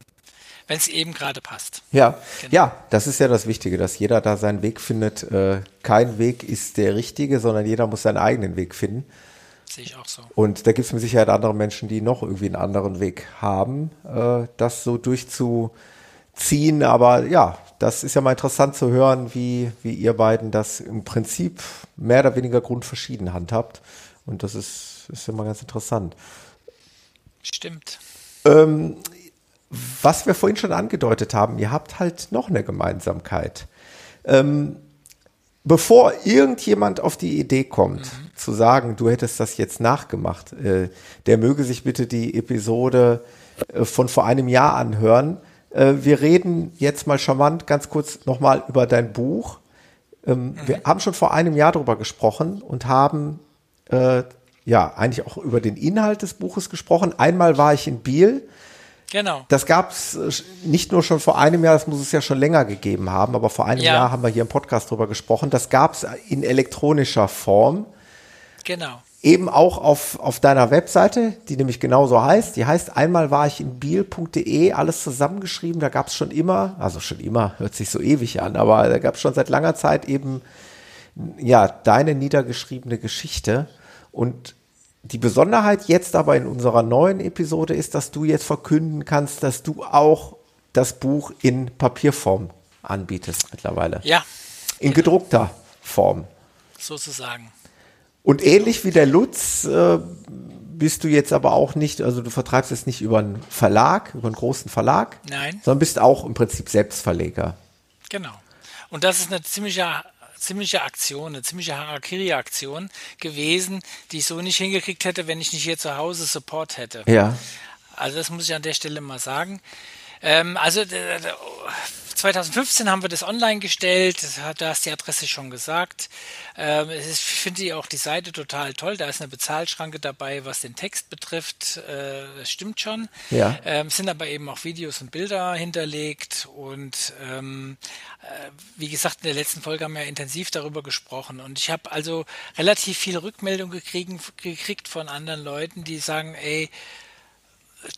Speaker 2: wenn es eben gerade passt.
Speaker 1: Ja, genau. ja, das ist ja das Wichtige, dass jeder da seinen Weg findet. Äh, kein Weg ist der richtige, sondern jeder muss seinen eigenen Weg finden.
Speaker 2: Sehe ich auch so.
Speaker 1: Und da gibt es mit Sicherheit andere Menschen, die noch irgendwie einen anderen Weg haben, äh, das so durchzuziehen. Aber ja, das ist ja mal interessant zu hören, wie, wie ihr beiden das im Prinzip mehr oder weniger grundverschieden handhabt. Und das ist, ist ja mal ganz interessant.
Speaker 2: Stimmt.
Speaker 1: Ähm, was wir vorhin schon angedeutet haben, ihr habt halt noch eine Gemeinsamkeit. Ähm, bevor irgendjemand auf die Idee kommt, mhm. zu sagen, du hättest das jetzt nachgemacht, äh, der möge sich bitte die Episode äh, von vor einem Jahr anhören. Äh, wir reden jetzt mal charmant ganz kurz nochmal über dein Buch. Ähm, mhm. Wir haben schon vor einem Jahr darüber gesprochen und haben äh, ja eigentlich auch über den Inhalt des Buches gesprochen. Einmal war ich in Biel
Speaker 2: Genau.
Speaker 1: Das gab es äh, nicht nur schon vor einem Jahr, das muss es ja schon länger gegeben haben, aber vor einem ja. Jahr haben wir hier im Podcast drüber gesprochen. Das gab es in elektronischer Form.
Speaker 2: Genau.
Speaker 1: Eben auch auf, auf deiner Webseite, die nämlich genauso heißt. Die heißt einmal war ich in biel.de, alles zusammengeschrieben. Da gab es schon immer, also schon immer, hört sich so ewig an, aber da gab es schon seit langer Zeit eben ja deine niedergeschriebene Geschichte. Und die Besonderheit jetzt aber in unserer neuen Episode ist, dass du jetzt verkünden kannst, dass du auch das Buch in Papierform anbietest mittlerweile.
Speaker 2: Ja.
Speaker 1: In gedruckter Form.
Speaker 2: Sozusagen.
Speaker 1: Und ähnlich wie der Lutz äh, bist du jetzt aber auch nicht, also du vertreibst es nicht über einen Verlag, über einen großen Verlag.
Speaker 2: Nein.
Speaker 1: Sondern bist auch im Prinzip Selbstverleger.
Speaker 2: Genau. Und das ist eine ziemliche ziemliche Aktion, eine ziemliche Harakiri-Aktion gewesen, die ich so nicht hingekriegt hätte, wenn ich nicht hier zu Hause Support hätte.
Speaker 1: Ja.
Speaker 2: Also das muss ich an der Stelle mal sagen. Ähm, also 2015 haben wir das online gestellt, da hast die Adresse schon gesagt. Ähm, ich finde auch die Seite total toll, da ist eine Bezahlschranke dabei, was den Text betrifft, äh, das stimmt schon.
Speaker 1: Ja.
Speaker 2: Ähm, sind aber eben auch Videos und Bilder hinterlegt und ähm, äh, wie gesagt, in der letzten Folge haben wir intensiv darüber gesprochen und ich habe also relativ viel Rückmeldung gekriegen, gekriegt von anderen Leuten, die sagen, ey,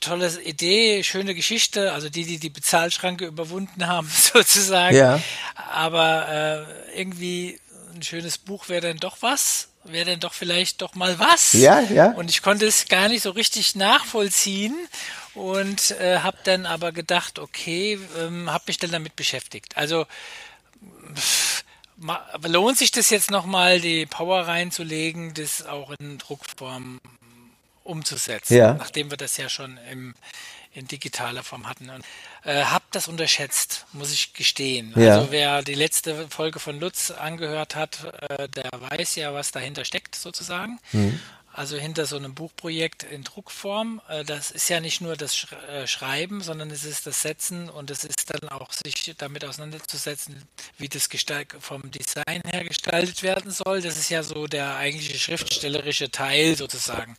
Speaker 2: tolle Idee, schöne Geschichte, also die, die die Bezahlschranke überwunden haben, sozusagen.
Speaker 1: Ja.
Speaker 2: Aber äh, irgendwie ein schönes Buch wäre dann doch was, wäre dann doch vielleicht doch mal was.
Speaker 1: Ja, ja.
Speaker 2: Und ich konnte es gar nicht so richtig nachvollziehen und äh, habe dann aber gedacht, okay, ähm, habe mich dann damit beschäftigt. Also pff, lohnt sich das jetzt nochmal, die Power reinzulegen, das auch in Druckform umzusetzen,
Speaker 1: ja.
Speaker 2: nachdem wir das ja schon im, in digitaler Form hatten. Und äh, hab das unterschätzt, muss ich gestehen.
Speaker 1: Ja.
Speaker 2: Also wer die letzte Folge von Lutz angehört hat, äh, der weiß ja, was dahinter steckt sozusagen. Mhm. Also hinter so einem Buchprojekt in Druckform. Äh, das ist ja nicht nur das äh, Schreiben, sondern es ist das Setzen und es ist dann auch sich damit auseinanderzusetzen, wie das vom Design her gestaltet werden soll. Das ist ja so der eigentliche schriftstellerische Teil sozusagen.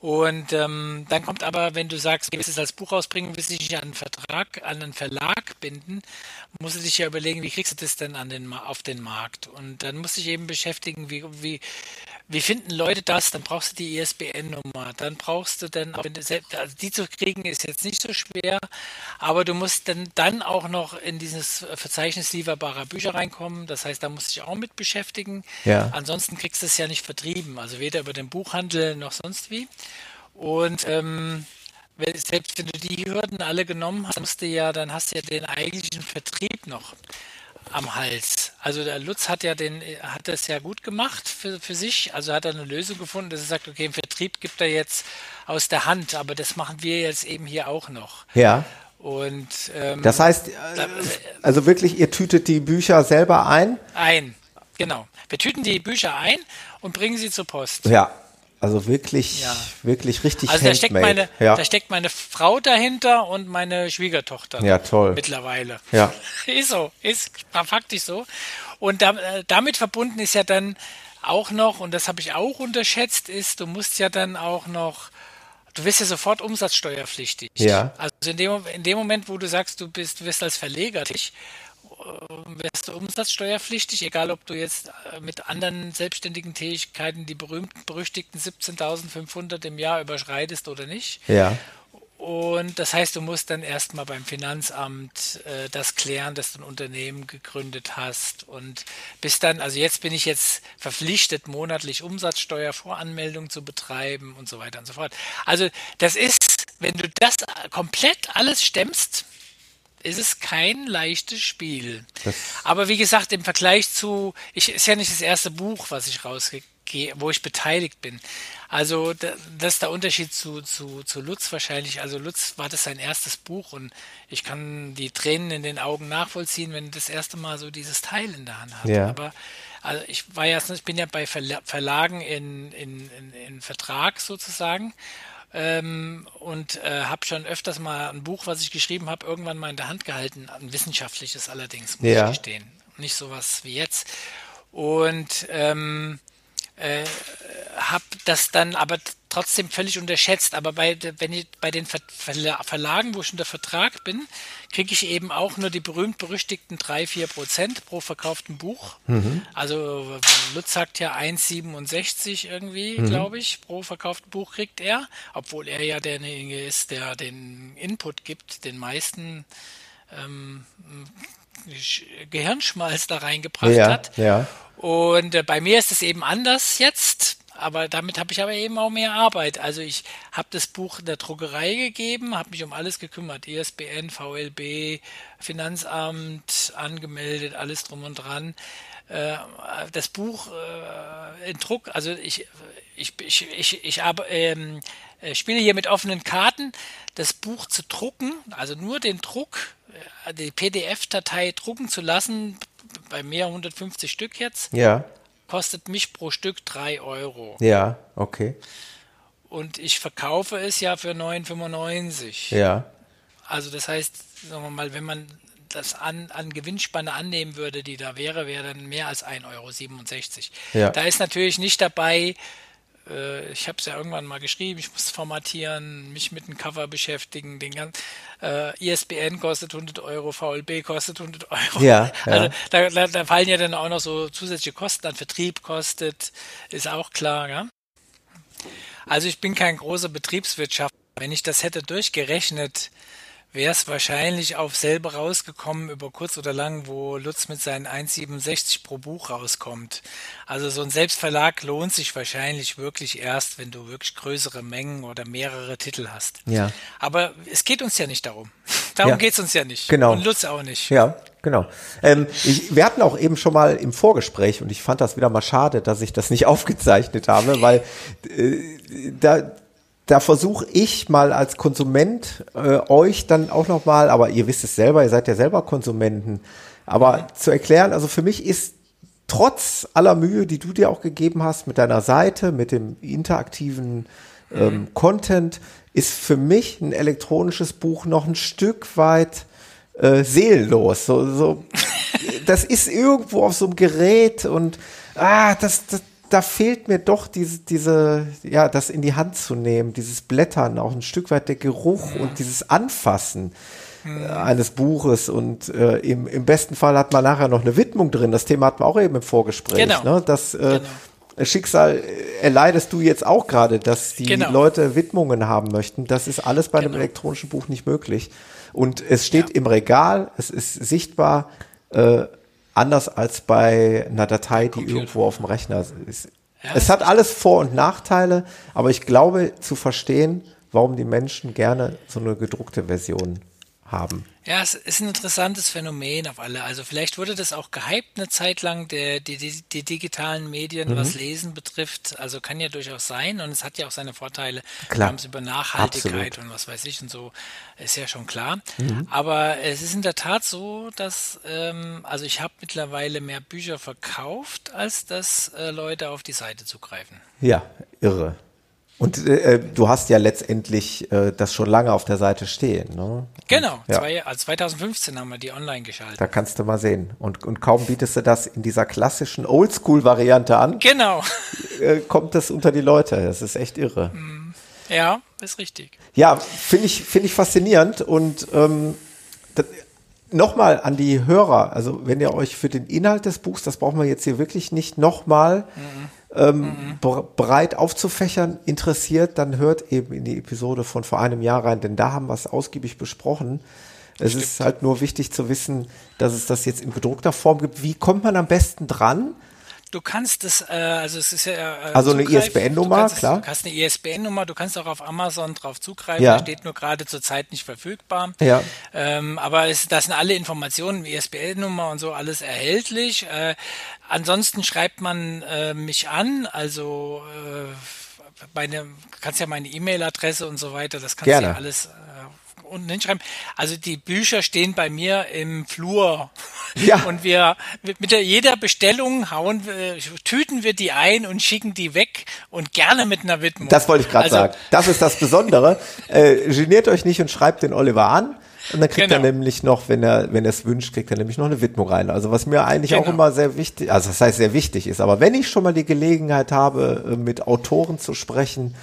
Speaker 2: Und ähm, dann kommt aber, wenn du sagst, du willst es als Buch rausbringen, willst du dich an einen Vertrag, an einen Verlag binden, musst du dich ja überlegen, wie kriegst du das denn an den, auf den Markt? Und dann musst du dich eben beschäftigen, wie, wie, wie finden Leute das? Dann brauchst du die ISBN-Nummer. Dann brauchst du dann, also die zu kriegen ist jetzt nicht so schwer, aber du musst dann, dann auch noch in dieses Verzeichnis lieferbarer Bücher reinkommen. Das heißt, da musst du dich auch mit beschäftigen.
Speaker 1: Ja.
Speaker 2: Ansonsten kriegst du es ja nicht vertrieben. Also weder über den Buchhandel noch sonst wie. Und ähm, selbst wenn du die Hürden alle genommen hast, musst du ja, dann hast du ja den eigentlichen Vertrieb noch am Hals. Also der Lutz hat ja den, hat das ja gut gemacht für, für sich. Also hat er eine Lösung gefunden, dass er sagt, okay, im Vertrieb gibt er jetzt aus der Hand, aber das machen wir jetzt eben hier auch noch.
Speaker 1: Ja.
Speaker 2: Und ähm,
Speaker 1: das heißt, äh, also wirklich, ihr tütet die Bücher selber ein?
Speaker 2: Ein, genau. Wir tüten die Bücher ein und bringen sie zur Post.
Speaker 1: Ja. Also wirklich, ja. wirklich richtig
Speaker 2: Also da steckt, meine, ja. da steckt meine Frau dahinter und meine Schwiegertochter.
Speaker 1: Ja, toll.
Speaker 2: Mittlerweile.
Speaker 1: Ja.
Speaker 2: ist so, ist faktisch so. Und da, äh, damit verbunden ist ja dann auch noch, und das habe ich auch unterschätzt, ist, du musst ja dann auch noch, du wirst ja sofort umsatzsteuerpflichtig.
Speaker 1: Ja.
Speaker 2: Also in dem, in dem Moment, wo du sagst, du bist, du wirst als Verleger tätig wärst du umsatzsteuerpflichtig, egal ob du jetzt äh, mit anderen selbstständigen Tätigkeiten die berühmten, berüchtigten 17.500 im Jahr überschreitest oder nicht.
Speaker 1: Ja.
Speaker 2: Und das heißt, du musst dann erstmal beim Finanzamt äh, das klären, dass du ein Unternehmen gegründet hast. Und bis dann, also jetzt bin ich jetzt verpflichtet, monatlich Umsatzsteuervoranmeldung zu betreiben und so weiter und so fort. Also das ist, wenn du das komplett alles stemmst, ist es kein leichtes Spiel. Das Aber wie gesagt, im Vergleich zu, ich ist ja nicht das erste Buch, was ich rausgehe, wo ich beteiligt bin. Also das ist der Unterschied zu, zu, zu Lutz wahrscheinlich. Also Lutz war das sein erstes Buch und ich kann die Tränen in den Augen nachvollziehen, wenn das erste Mal so dieses Teil in der Hand hat. Ja. Aber also ich war ja, ich bin ja bei Verlagen in, in, in, in Vertrag sozusagen ähm, und äh, habe schon öfters mal ein Buch, was ich geschrieben habe, irgendwann mal in der Hand gehalten, ein wissenschaftliches allerdings, muss ja. ich gestehen. Nicht sowas wie jetzt. Und ähm, äh, habe das dann aber trotzdem völlig unterschätzt. Aber bei, wenn ich, bei den Verlagen, wo ich unter Vertrag bin, kriege ich eben auch nur die berühmt-berüchtigten 3, 4 Prozent pro verkauften Buch. Mhm. Also Lutz sagt ja 1,67 irgendwie, mhm. glaube ich, pro verkauften Buch kriegt er, obwohl er ja derjenige ist, der den Input gibt, den meisten ähm, Gehirnschmalz da reingebracht
Speaker 1: ja,
Speaker 2: hat.
Speaker 1: Ja.
Speaker 2: Und äh, bei mir ist es eben anders jetzt, aber damit habe ich aber eben auch mehr Arbeit. Also ich habe das Buch in der Druckerei gegeben, habe mich um alles gekümmert, ISBN, VLB, Finanzamt, angemeldet, alles drum und dran. Äh, das Buch äh, in Druck, also ich, ich, ich, ich, ich ähm, äh, spiele hier mit offenen Karten, das Buch zu drucken, also nur den Druck, die PDF-Datei drucken zu lassen, bei mehr 150 Stück jetzt.
Speaker 1: Ja.
Speaker 2: Kostet mich pro Stück 3 Euro.
Speaker 1: Ja, okay.
Speaker 2: Und ich verkaufe es ja für 9,95.
Speaker 1: Ja.
Speaker 2: Also das heißt, sagen wir mal, wenn man das an, an Gewinnspanne annehmen würde, die da wäre, wäre dann mehr als 1,67 Euro. Ja. Da ist natürlich nicht dabei, äh, ich habe es ja irgendwann mal geschrieben, ich muss formatieren, mich mit dem Cover beschäftigen, den ganzen äh, ISBN kostet 100 Euro, VLB kostet 100 Euro.
Speaker 1: Ja,
Speaker 2: ja. Also da, da, da, fallen ja dann auch noch so zusätzliche Kosten an, Vertrieb kostet, ist auch klar. Ja? Also ich bin kein großer Betriebswirtschaft. Wenn ich das hätte durchgerechnet, wäre es wahrscheinlich auf selber rausgekommen, über kurz oder lang, wo Lutz mit seinen 1,67 pro Buch rauskommt. Also so ein Selbstverlag lohnt sich wahrscheinlich wirklich erst, wenn du wirklich größere Mengen oder mehrere Titel hast.
Speaker 1: Ja.
Speaker 2: Aber es geht uns ja nicht darum. Darum ja. geht es uns ja nicht.
Speaker 1: Genau.
Speaker 2: Und Lutz auch nicht.
Speaker 1: Ja, genau. Ähm, ich, wir hatten auch eben schon mal im Vorgespräch und ich fand das wieder mal schade, dass ich das nicht aufgezeichnet habe, weil äh, da da versuche ich mal als Konsument äh, euch dann auch noch mal, aber ihr wisst es selber, ihr seid ja selber Konsumenten, aber zu erklären, also für mich ist trotz aller Mühe, die du dir auch gegeben hast mit deiner Seite, mit dem interaktiven ähm, mhm. Content, ist für mich ein elektronisches Buch noch ein Stück weit äh, seelenlos. So, so, das ist irgendwo auf so einem Gerät und ah, das, das, da fehlt mir doch diese, diese, ja, das in die Hand zu nehmen, dieses Blättern, auch ein Stück weit der Geruch und dieses Anfassen äh, eines Buches und äh, im, im besten Fall hat man nachher noch eine Widmung drin. Das Thema hatten wir auch eben im Vorgespräch. Genau. Ne? Das äh, genau. Schicksal äh, erleidest du jetzt auch gerade, dass die genau. Leute Widmungen haben möchten. Das ist alles bei einem genau. elektronischen Buch nicht möglich. Und es steht ja. im Regal, es ist sichtbar. Äh, anders als bei einer Datei, die Computer. irgendwo auf dem Rechner ist. Ja, es hat alles Vor- und Nachteile, aber ich glaube zu verstehen, warum die Menschen gerne so eine gedruckte Version haben.
Speaker 2: Ja, es ist ein interessantes Phänomen auf alle. Also vielleicht wurde das auch gehypt eine Zeit lang, der, die, die, die digitalen Medien, mhm. was Lesen betrifft. Also kann ja durchaus sein und es hat ja auch seine Vorteile.
Speaker 1: Klar.
Speaker 2: Wir haben es über Nachhaltigkeit Absolut. und was weiß ich und so, ist ja schon klar. Mhm. Aber es ist in der Tat so, dass, ähm, also ich habe mittlerweile mehr Bücher verkauft, als dass äh, Leute auf die Seite zugreifen.
Speaker 1: Ja, irre. Und äh, du hast ja letztendlich äh, das schon lange auf der Seite stehen. Ne?
Speaker 2: Genau, ja. zwei, also 2015 haben wir die online geschaltet.
Speaker 1: Da kannst du mal sehen. Und, und kaum bietest du das in dieser klassischen Oldschool-Variante an.
Speaker 2: Genau.
Speaker 1: Äh, kommt das unter die Leute. Das ist echt irre.
Speaker 2: Mm. Ja, ist richtig.
Speaker 1: Ja, finde ich, finde ich faszinierend. Und ähm, das, nochmal an die Hörer, also wenn ihr euch für den Inhalt des Buchs, das brauchen wir jetzt hier wirklich nicht nochmal mhm. Ähm, mhm. breit aufzufächern, interessiert, dann hört eben in die Episode von vor einem Jahr rein, denn da haben wir es ausgiebig besprochen. Es Stimmt. ist halt nur wichtig zu wissen, dass es das jetzt in gedruckter Form gibt. Wie kommt man am besten dran?
Speaker 2: Du kannst es, äh, also es ist ja. Äh,
Speaker 1: also eine ISBN-Nummer, klar.
Speaker 2: Du hast eine ISBN-Nummer, du kannst auch auf Amazon drauf zugreifen, ja. steht nur gerade zur Zeit nicht verfügbar.
Speaker 1: Ja.
Speaker 2: Ähm, aber es, da sind alle Informationen, ISBN-Nummer und so alles erhältlich. Äh, ansonsten schreibt man äh, mich an, also äh, meine, kannst ja meine E-Mail-Adresse und so weiter, das kannst du ja alles äh, unten hinschreiben. Also die Bücher stehen bei mir im Flur. Ja. Und wir mit der, jeder Bestellung hauen, tüten wir die ein und schicken die weg und gerne mit einer Widmung.
Speaker 1: Das wollte ich gerade also, sagen. Das ist das Besondere. äh, geniert euch nicht und schreibt den Oliver an. Und dann kriegt genau. er nämlich noch, wenn er, wenn er es wünscht, kriegt er nämlich noch eine Widmung rein. Also was mir eigentlich genau. auch immer sehr wichtig, also das heißt sehr wichtig ist, aber wenn ich schon mal die Gelegenheit habe, äh, mit Autoren zu sprechen,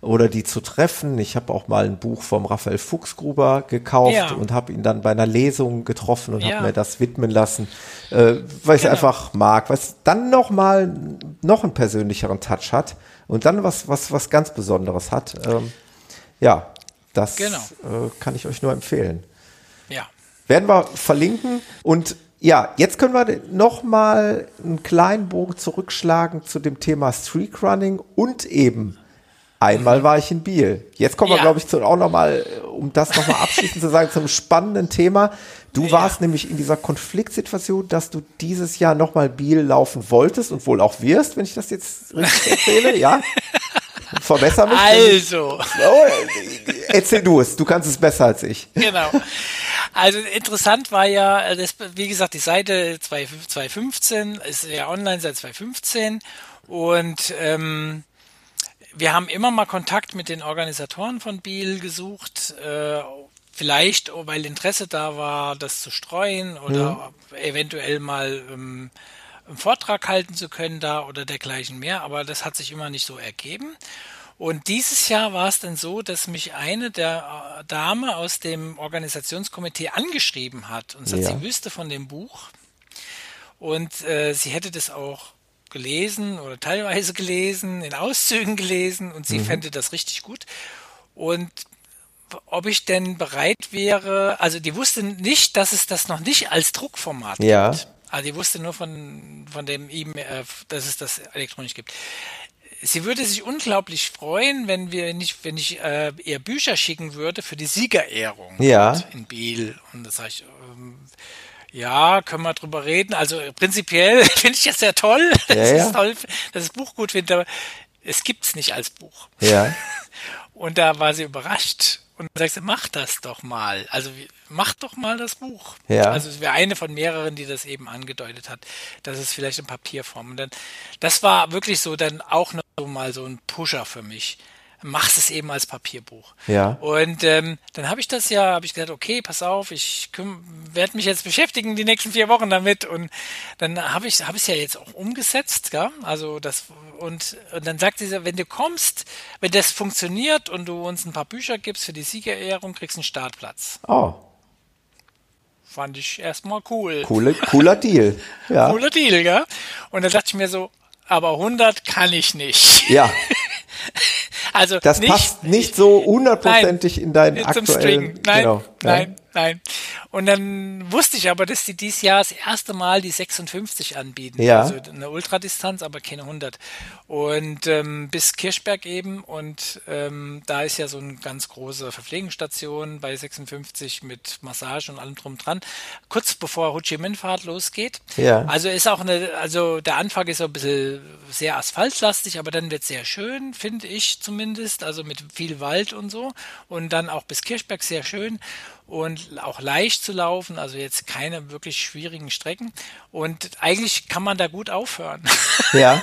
Speaker 1: oder die zu treffen. Ich habe auch mal ein Buch vom Raphael Fuchsgruber gekauft ja. und habe ihn dann bei einer Lesung getroffen und ja. habe mir das widmen lassen, äh, weil ich genau. einfach mag, was dann noch mal noch einen persönlicheren Touch hat und dann was was was ganz Besonderes hat. Ähm, ja, das genau. äh, kann ich euch nur empfehlen.
Speaker 2: Ja.
Speaker 1: Werden wir verlinken und ja, jetzt können wir noch mal einen kleinen Bogen zurückschlagen zu dem Thema Streakrunning und eben Einmal war ich in Biel. Jetzt kommen wir, glaube ich, zu, auch nochmal, um das nochmal abschließend zu sagen, zum spannenden Thema. Du ja. warst nämlich in dieser Konfliktsituation, dass du dieses Jahr nochmal Biel laufen wolltest und wohl auch wirst, wenn ich das jetzt richtig erzähle, ja? Verbessere mich.
Speaker 2: Also.
Speaker 1: Oh, erzähl du es, du kannst es besser als ich.
Speaker 2: Genau. Also interessant war ja, das, wie gesagt, die Seite 2015 ist ja online seit 2015 und ähm, wir haben immer mal Kontakt mit den Organisatoren von Biel gesucht, äh, vielleicht oh, weil Interesse da war, das zu streuen oder mhm. eventuell mal ähm, einen Vortrag halten zu können da oder dergleichen mehr, aber das hat sich immer nicht so ergeben. Und dieses Jahr war es dann so, dass mich eine der äh, Dame aus dem Organisationskomitee angeschrieben hat und sagt, ja. sie wüsste von dem Buch und äh, sie hätte das auch gelesen oder teilweise gelesen, in Auszügen gelesen und sie mhm. fände das richtig gut. Und ob ich denn bereit wäre, also die wusste nicht, dass es das noch nicht als Druckformat
Speaker 1: ja.
Speaker 2: gibt. Also die wusste nur von, von dem E-Mail, äh, dass es das elektronisch gibt. Sie würde sich unglaublich freuen, wenn wir nicht, wenn ich äh, ihr Bücher schicken würde für die Siegerehrung
Speaker 1: ja.
Speaker 2: in Biel. Und das sage ich, ähm, ja, können wir drüber reden. Also prinzipiell finde ich das sehr toll.
Speaker 1: Ja,
Speaker 2: es
Speaker 1: ja.
Speaker 2: ist toll, dass das Buch gut finde, aber es gibt's nicht als Buch.
Speaker 1: Ja.
Speaker 2: Und da war sie überrascht und sagt sie, mach das doch mal. Also mach doch mal das Buch.
Speaker 1: Ja.
Speaker 2: Also es wäre eine von mehreren, die das eben angedeutet hat, dass es vielleicht in Papierform. Und dann, das war wirklich so dann auch noch mal so ein Pusher für mich machst es eben als Papierbuch.
Speaker 1: Ja.
Speaker 2: Und ähm, dann habe ich das ja, habe ich gesagt, okay, pass auf, ich werde mich jetzt beschäftigen die nächsten vier Wochen damit und dann habe ich habe es ja jetzt auch umgesetzt, ja? Also das und, und dann sagt sie, wenn du kommst, wenn das funktioniert und du uns ein paar Bücher gibst für die Siegerehrung, kriegst du einen Startplatz.
Speaker 1: Oh.
Speaker 2: Fand ich erstmal cool.
Speaker 1: Coole, cooler Deal. Ja.
Speaker 2: Cooler Deal, ja. Und dann dachte ich mir so, aber 100 kann ich nicht.
Speaker 1: Ja.
Speaker 2: Also
Speaker 1: das
Speaker 2: nicht,
Speaker 1: passt nicht so hundertprozentig in deinen aktuellen.
Speaker 2: Nein, genau, nein, nein. Und dann wusste ich aber, dass die dieses Jahr das erste Mal die 56 anbieten.
Speaker 1: Ja.
Speaker 2: Also eine Ultradistanz, aber keine 100. Und ähm, bis Kirchberg eben. Und ähm, da ist ja so eine ganz große Verpflegungsstation bei 56 mit Massage und allem drum dran. Kurz bevor Ho Chi Minh-Fahrt losgeht.
Speaker 1: Ja.
Speaker 2: Also ist auch eine, also der Anfang ist so ein bisschen sehr asphaltlastig, aber dann wird sehr schön, finde ich zumindest. Also mit viel Wald und so. Und dann auch bis Kirchberg sehr schön und auch leicht zu laufen, also jetzt keine wirklich schwierigen Strecken. Und eigentlich kann man da gut aufhören.
Speaker 1: Ja.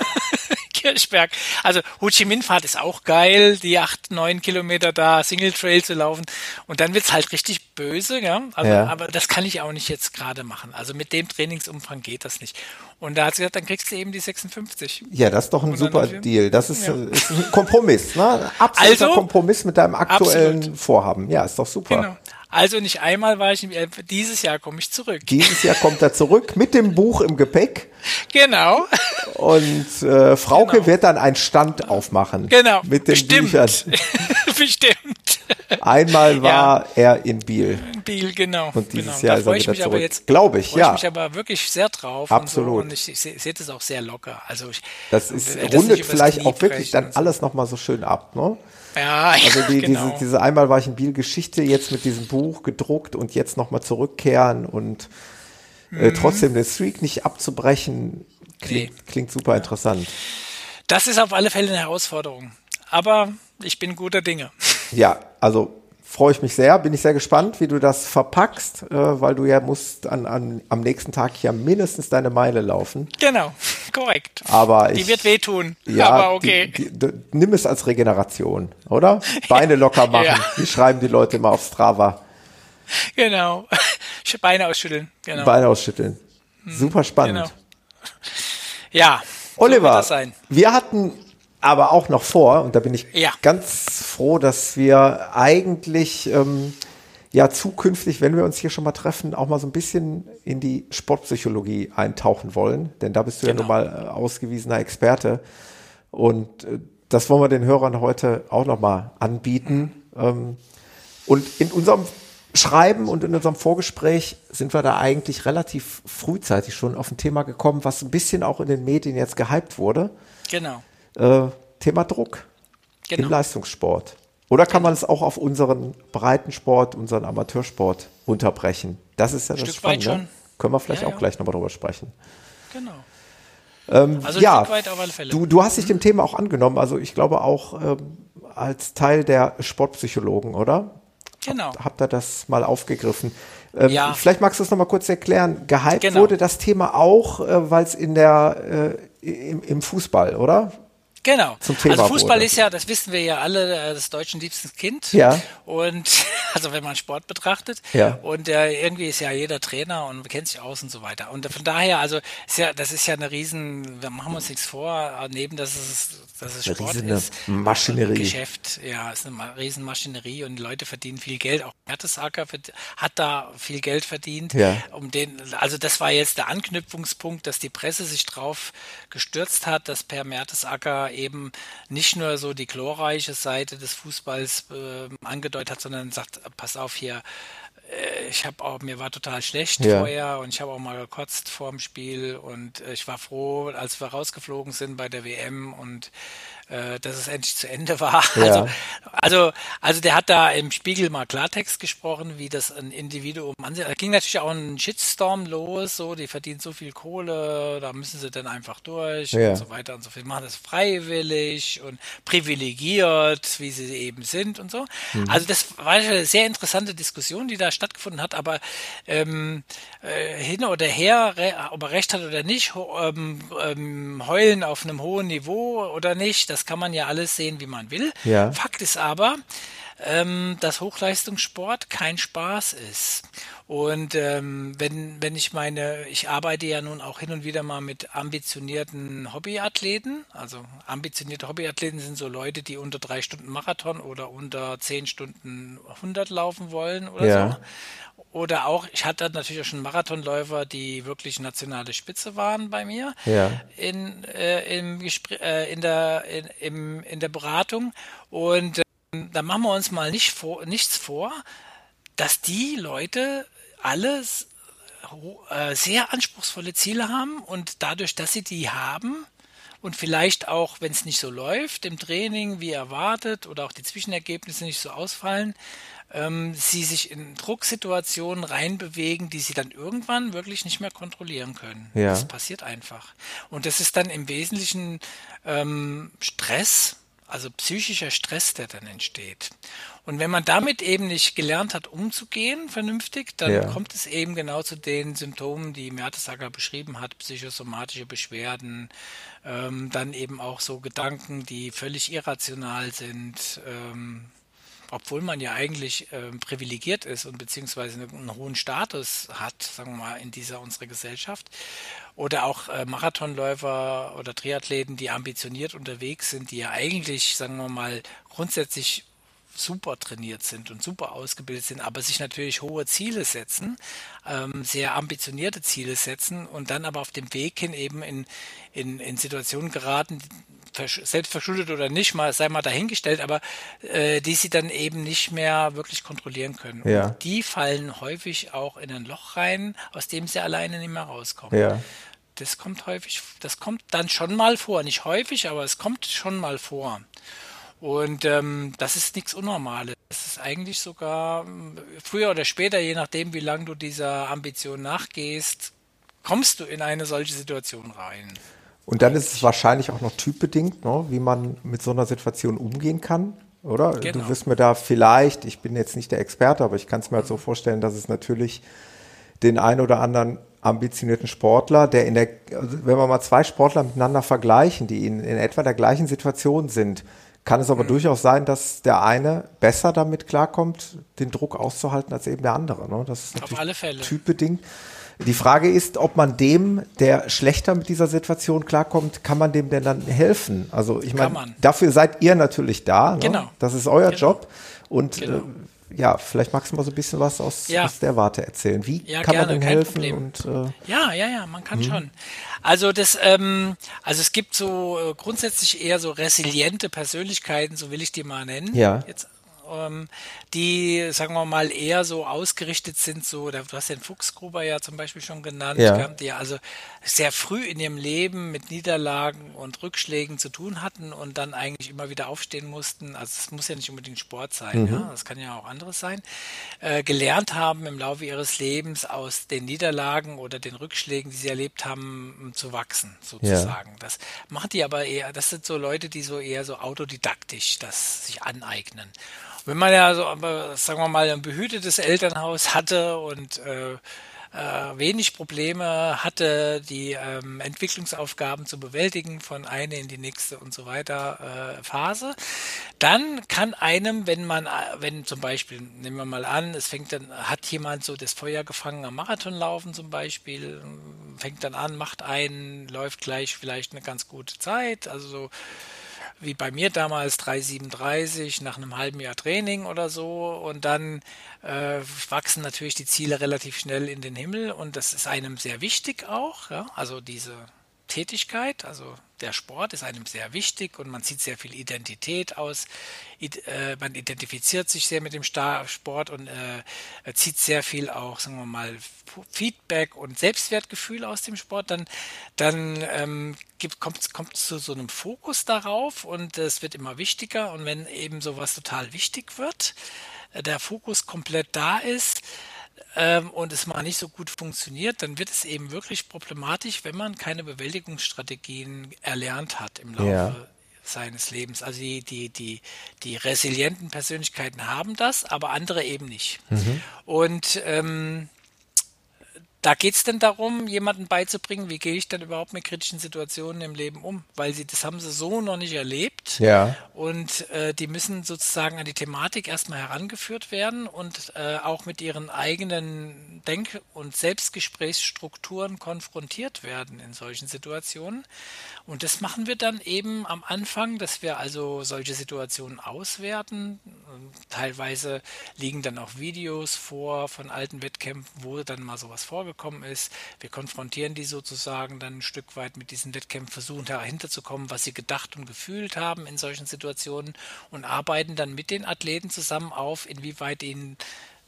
Speaker 2: Kirchberg. Also Ho Chi Minh Fahrt ist auch geil, die acht, neun Kilometer da Single Trail zu laufen. Und dann wird's halt richtig böse, ja. Also,
Speaker 1: ja.
Speaker 2: Aber das kann ich auch nicht jetzt gerade machen. Also mit dem Trainingsumfang geht das nicht. Und da hat sie gesagt, dann kriegst du eben die 56.
Speaker 1: Ja, das ist doch ein Und super Deal. Das ist, ja. ist, ein Kompromiss, ne? Absoluter also, Kompromiss mit deinem aktuellen absolut. Vorhaben. Ja, ist doch super. Genau.
Speaker 2: Also nicht einmal war ich, äh, dieses Jahr komme ich zurück.
Speaker 1: Dieses Jahr kommt er zurück mit dem Buch im Gepäck.
Speaker 2: Genau.
Speaker 1: Und äh, Frauke genau. wird dann einen Stand aufmachen.
Speaker 2: Genau.
Speaker 1: Mit den Bestimmt. Büchern.
Speaker 2: Bestimmt.
Speaker 1: Einmal war ja. er in Biel.
Speaker 2: In Biel, genau.
Speaker 1: Und dieses
Speaker 2: genau.
Speaker 1: Jahr ist er wieder
Speaker 2: ich
Speaker 1: zurück.
Speaker 2: Jetzt,
Speaker 1: Glaube ich, ja.
Speaker 2: Ich mich aber wirklich sehr drauf.
Speaker 1: Absolut.
Speaker 2: Und, so. und ich, ich sehe das auch sehr locker. Also ich,
Speaker 1: das ist, rundet vielleicht auch wirklich dann alles nochmal so schön ab, ne?
Speaker 2: Ja,
Speaker 1: also die,
Speaker 2: genau.
Speaker 1: diese, diese einmal war ich in Biel Geschichte jetzt mit diesem Buch gedruckt und jetzt nochmal zurückkehren und äh, mhm. trotzdem den Streak nicht abzubrechen, klingt, nee. klingt super interessant.
Speaker 2: Das ist auf alle Fälle eine Herausforderung. Aber ich bin guter Dinge.
Speaker 1: Ja, also freue ich mich sehr, bin ich sehr gespannt, wie du das verpackst, äh, weil du ja musst an, an, am nächsten Tag ja mindestens deine Meile laufen.
Speaker 2: Genau, korrekt.
Speaker 1: Aber
Speaker 2: die
Speaker 1: ich,
Speaker 2: wird wehtun,
Speaker 1: ja,
Speaker 2: aber okay.
Speaker 1: Die, die, nimm es als Regeneration, oder? Beine locker machen, ja. die schreiben die Leute immer auf Strava.
Speaker 2: Genau, Beine ausschütteln. Genau.
Speaker 1: Beine ausschütteln. Hm, Super spannend. Genau.
Speaker 2: Ja,
Speaker 1: Oliver, so wir hatten aber auch noch vor, und da bin ich
Speaker 2: ja.
Speaker 1: ganz froh, dass wir eigentlich ähm, ja zukünftig, wenn wir uns hier schon mal treffen, auch mal so ein bisschen in die Sportpsychologie eintauchen wollen. Denn da bist du genau. ja nun mal äh, ausgewiesener Experte. Und äh, das wollen wir den Hörern heute auch noch mal anbieten. Ähm, und in unserem Schreiben und in unserem Vorgespräch sind wir da eigentlich relativ frühzeitig schon auf ein Thema gekommen, was ein bisschen auch in den Medien jetzt gehypt wurde.
Speaker 2: Genau
Speaker 1: äh, Thema Druck genau. im Leistungssport. Oder kann man es auch auf unseren Breitensport, unseren Amateursport unterbrechen? Das ist ja das Stück Spannende. Ne? Können wir vielleicht ja, auch ja. gleich nochmal drüber sprechen.
Speaker 2: Genau.
Speaker 1: Ähm, also ja, Du, du hast dich mhm. dem Thema auch angenommen, also ich glaube auch ähm, als Teil der Sportpsychologen, oder?
Speaker 2: Genau.
Speaker 1: Habt, habt ihr das mal aufgegriffen? Ähm,
Speaker 2: ja.
Speaker 1: Vielleicht magst du es nochmal kurz erklären. Gehypt
Speaker 2: genau.
Speaker 1: wurde das Thema auch, äh, weil es in der äh, im, im Fußball, oder?
Speaker 2: Genau.
Speaker 1: Zum Thema
Speaker 2: also Fußball
Speaker 1: wurde.
Speaker 2: ist ja, das wissen wir ja alle, äh, das deutschen liebstes Kind.
Speaker 1: Ja.
Speaker 2: Und also wenn man Sport betrachtet.
Speaker 1: Ja.
Speaker 2: Und äh, irgendwie ist ja jeder Trainer und kennt sich aus und so weiter. Und von daher, also ist ja, das ist ja eine riesen, wir machen uns nichts vor, neben dass es, dass es Sport ist.
Speaker 1: Maschinerie.
Speaker 2: Geschäft, ja, ist eine riesen Maschinerie und die Leute verdienen viel Geld. Auch Mertesacker hat da viel Geld verdient.
Speaker 1: Ja.
Speaker 2: Um den, also das war jetzt der Anknüpfungspunkt, dass die Presse sich drauf gestürzt hat, dass Per Mertesacker eben nicht nur so die glorreiche Seite des Fußballs äh, angedeutet hat, sondern sagt, pass auf hier, ich habe auch, mir war total schlecht
Speaker 1: ja.
Speaker 2: vorher und ich habe auch mal gekotzt vor dem Spiel und äh, ich war froh, als wir rausgeflogen sind bei der WM und äh, dass es endlich zu Ende war.
Speaker 1: Ja.
Speaker 2: Also, also, also der hat da im Spiegel mal Klartext gesprochen, wie das ein Individuum ansieht. Da ging natürlich auch ein Shitstorm los, so, die verdienen so viel Kohle, da müssen sie dann einfach durch
Speaker 1: ja.
Speaker 2: und so weiter und so viel. Machen das freiwillig und privilegiert, wie sie eben sind und so. Mhm. Also das war eine sehr interessante Diskussion, die da stattgefunden hat, aber ähm, äh, hin oder her, ob er recht hat oder nicht, ähm, ähm, heulen auf einem hohen Niveau oder nicht, das kann man ja alles sehen, wie man will.
Speaker 1: Ja.
Speaker 2: Fakt ist aber, ähm, dass Hochleistungssport kein Spaß ist. Und ähm, wenn, wenn ich meine, ich arbeite ja nun auch hin und wieder mal mit ambitionierten Hobbyathleten. Also ambitionierte Hobbyathleten sind so Leute, die unter drei Stunden Marathon oder unter zehn Stunden 100 laufen wollen oder
Speaker 1: ja.
Speaker 2: so. Oder auch, ich hatte natürlich auch schon Marathonläufer, die wirklich nationale Spitze waren bei mir
Speaker 1: ja.
Speaker 2: in, äh, im Gespräch, äh, in, der, in, im, in der Beratung. Und da machen wir uns mal nicht vor, nichts vor, dass die Leute alles äh, sehr anspruchsvolle Ziele haben und dadurch, dass sie die haben, und vielleicht auch, wenn es nicht so läuft im Training wie erwartet oder auch die Zwischenergebnisse nicht so ausfallen, ähm, sie sich in Drucksituationen reinbewegen, die sie dann irgendwann wirklich nicht mehr kontrollieren können.
Speaker 1: Ja.
Speaker 2: Das passiert einfach. Und das ist dann im Wesentlichen ähm, Stress, also psychischer Stress, der dann entsteht. Und wenn man damit eben nicht gelernt hat, umzugehen vernünftig, dann
Speaker 1: ja.
Speaker 2: kommt es eben genau zu den Symptomen, die Mertesacker beschrieben hat, psychosomatische Beschwerden, ähm, dann eben auch so Gedanken, die völlig irrational sind, ähm, obwohl man ja eigentlich äh, privilegiert ist und beziehungsweise einen, einen, hohen Status hat, sagen wir mal, in dieser unserer Gesellschaft. Oder auch äh, Marathonläufer oder Triathleten, die ambitioniert unterwegs sind, die ja eigentlich, sagen wir mal, grundsätzlich super trainiert sind und super ausgebildet sind, aber sich natürlich hohe Ziele setzen, ähm, sehr ambitionierte Ziele setzen und dann aber auf dem Weg hin eben in, in, in Situationen geraten, selbst verschuldet oder nicht, mal sei mal dahingestellt, aber äh, die sie dann eben nicht mehr wirklich kontrollieren können.
Speaker 1: Ja.
Speaker 2: Und die fallen häufig auch in ein Loch rein, aus dem sie alleine nicht mehr rauskommen.
Speaker 1: Ja.
Speaker 2: Das kommt häufig, das kommt dann schon mal vor, nicht häufig, aber es kommt schon mal vor. Und ähm, das ist nichts Unnormales. Das ist eigentlich sogar ähm, früher oder später, je nachdem, wie lange du dieser Ambition nachgehst, kommst du in eine solche Situation rein.
Speaker 1: Und dann ist es wahrscheinlich auch noch typbedingt, ne, wie man mit so einer Situation umgehen kann, oder? Genau. Du wirst mir da vielleicht, ich bin jetzt nicht der Experte, aber ich kann es mir halt so vorstellen, dass es natürlich den ein oder anderen ambitionierten Sportler, der in der, also wenn wir mal zwei Sportler miteinander vergleichen, die in, in etwa der gleichen Situation sind, kann es aber mhm. durchaus sein, dass der eine besser damit klarkommt, den Druck auszuhalten als eben der andere. Ne? Das ist natürlich
Speaker 2: Auf alle Fälle.
Speaker 1: typbedingt. Die Frage ist, ob man dem, der schlechter mit dieser Situation klarkommt, kann man dem denn dann helfen? Also ich meine, dafür seid ihr natürlich da. Ne?
Speaker 2: Genau.
Speaker 1: Das ist euer genau. Job. Und genau. äh, ja, vielleicht magst du mal so ein bisschen was aus, ja. aus der Warte erzählen. Wie ja, kann gerne, man denn helfen? Und,
Speaker 2: äh, ja, ja, ja, man kann mh. schon. Also das, ähm, also es gibt so äh, grundsätzlich eher so resiliente Persönlichkeiten, so will ich die mal nennen.
Speaker 1: Ja.
Speaker 2: Jetzt ähm, die, sagen wir mal, eher so ausgerichtet sind, so, du hast den Fuchsgruber ja zum Beispiel schon genannt,
Speaker 1: ja.
Speaker 2: die also sehr früh in ihrem Leben mit Niederlagen und Rückschlägen zu tun hatten und dann eigentlich immer wieder aufstehen mussten. Also es muss ja nicht unbedingt Sport sein, mhm. ja, das kann ja auch anderes sein. Äh, gelernt haben im Laufe ihres Lebens aus den Niederlagen oder den Rückschlägen, die sie erlebt haben, zu wachsen, sozusagen. Ja. Das machen die aber eher, das sind so Leute, die so eher so autodidaktisch das sich aneignen. Wenn man ja so, sagen wir mal, ein behütetes Elternhaus hatte und äh, äh, wenig Probleme hatte, die ähm, Entwicklungsaufgaben zu bewältigen von eine in die nächste und so weiter äh, Phase, dann kann einem, wenn man, wenn zum Beispiel, nehmen wir mal an, es fängt dann, hat jemand so das Feuer gefangen am Marathonlaufen zum Beispiel, fängt dann an, macht einen, läuft gleich vielleicht eine ganz gute Zeit, also so wie bei mir damals 3,37 nach einem halben Jahr Training oder so. Und dann äh, wachsen natürlich die Ziele relativ schnell in den Himmel und das ist einem sehr wichtig auch. Ja? Also diese Tätigkeit, also der Sport ist einem sehr wichtig und man zieht sehr viel Identität aus. Äh, man identifiziert sich sehr mit dem Sport und äh, zieht sehr viel auch, sagen wir mal, Feedback und Selbstwertgefühl aus dem Sport. Dann, dann ähm, kommt es zu so einem Fokus darauf und es wird immer wichtiger. Und wenn eben sowas total wichtig wird, äh, der Fokus komplett da ist, ähm, und es mal nicht so gut funktioniert, dann wird es eben wirklich problematisch, wenn man keine Bewältigungsstrategien erlernt hat im Laufe ja. seines Lebens. Also die, die, die, die resilienten Persönlichkeiten haben das, aber andere eben nicht. Mhm. Und ähm, da geht es denn darum, jemanden beizubringen, wie gehe ich denn überhaupt mit kritischen Situationen im Leben um? Weil sie, das haben sie so noch nicht erlebt.
Speaker 1: Ja.
Speaker 2: Und äh, die müssen sozusagen an die Thematik erstmal herangeführt werden und äh, auch mit ihren eigenen Denk- und Selbstgesprächsstrukturen konfrontiert werden in solchen Situationen. Und das machen wir dann eben am Anfang, dass wir also solche Situationen auswerten. Teilweise liegen dann auch Videos vor von alten Wettkämpfen, wo dann mal sowas vorgekommen ist. Wir konfrontieren die sozusagen dann ein Stück weit mit diesen Wettkämpfen, versuchen dahinter zu kommen, was sie gedacht und gefühlt haben in solchen Situationen und arbeiten dann mit den Athleten zusammen auf, inwieweit ihnen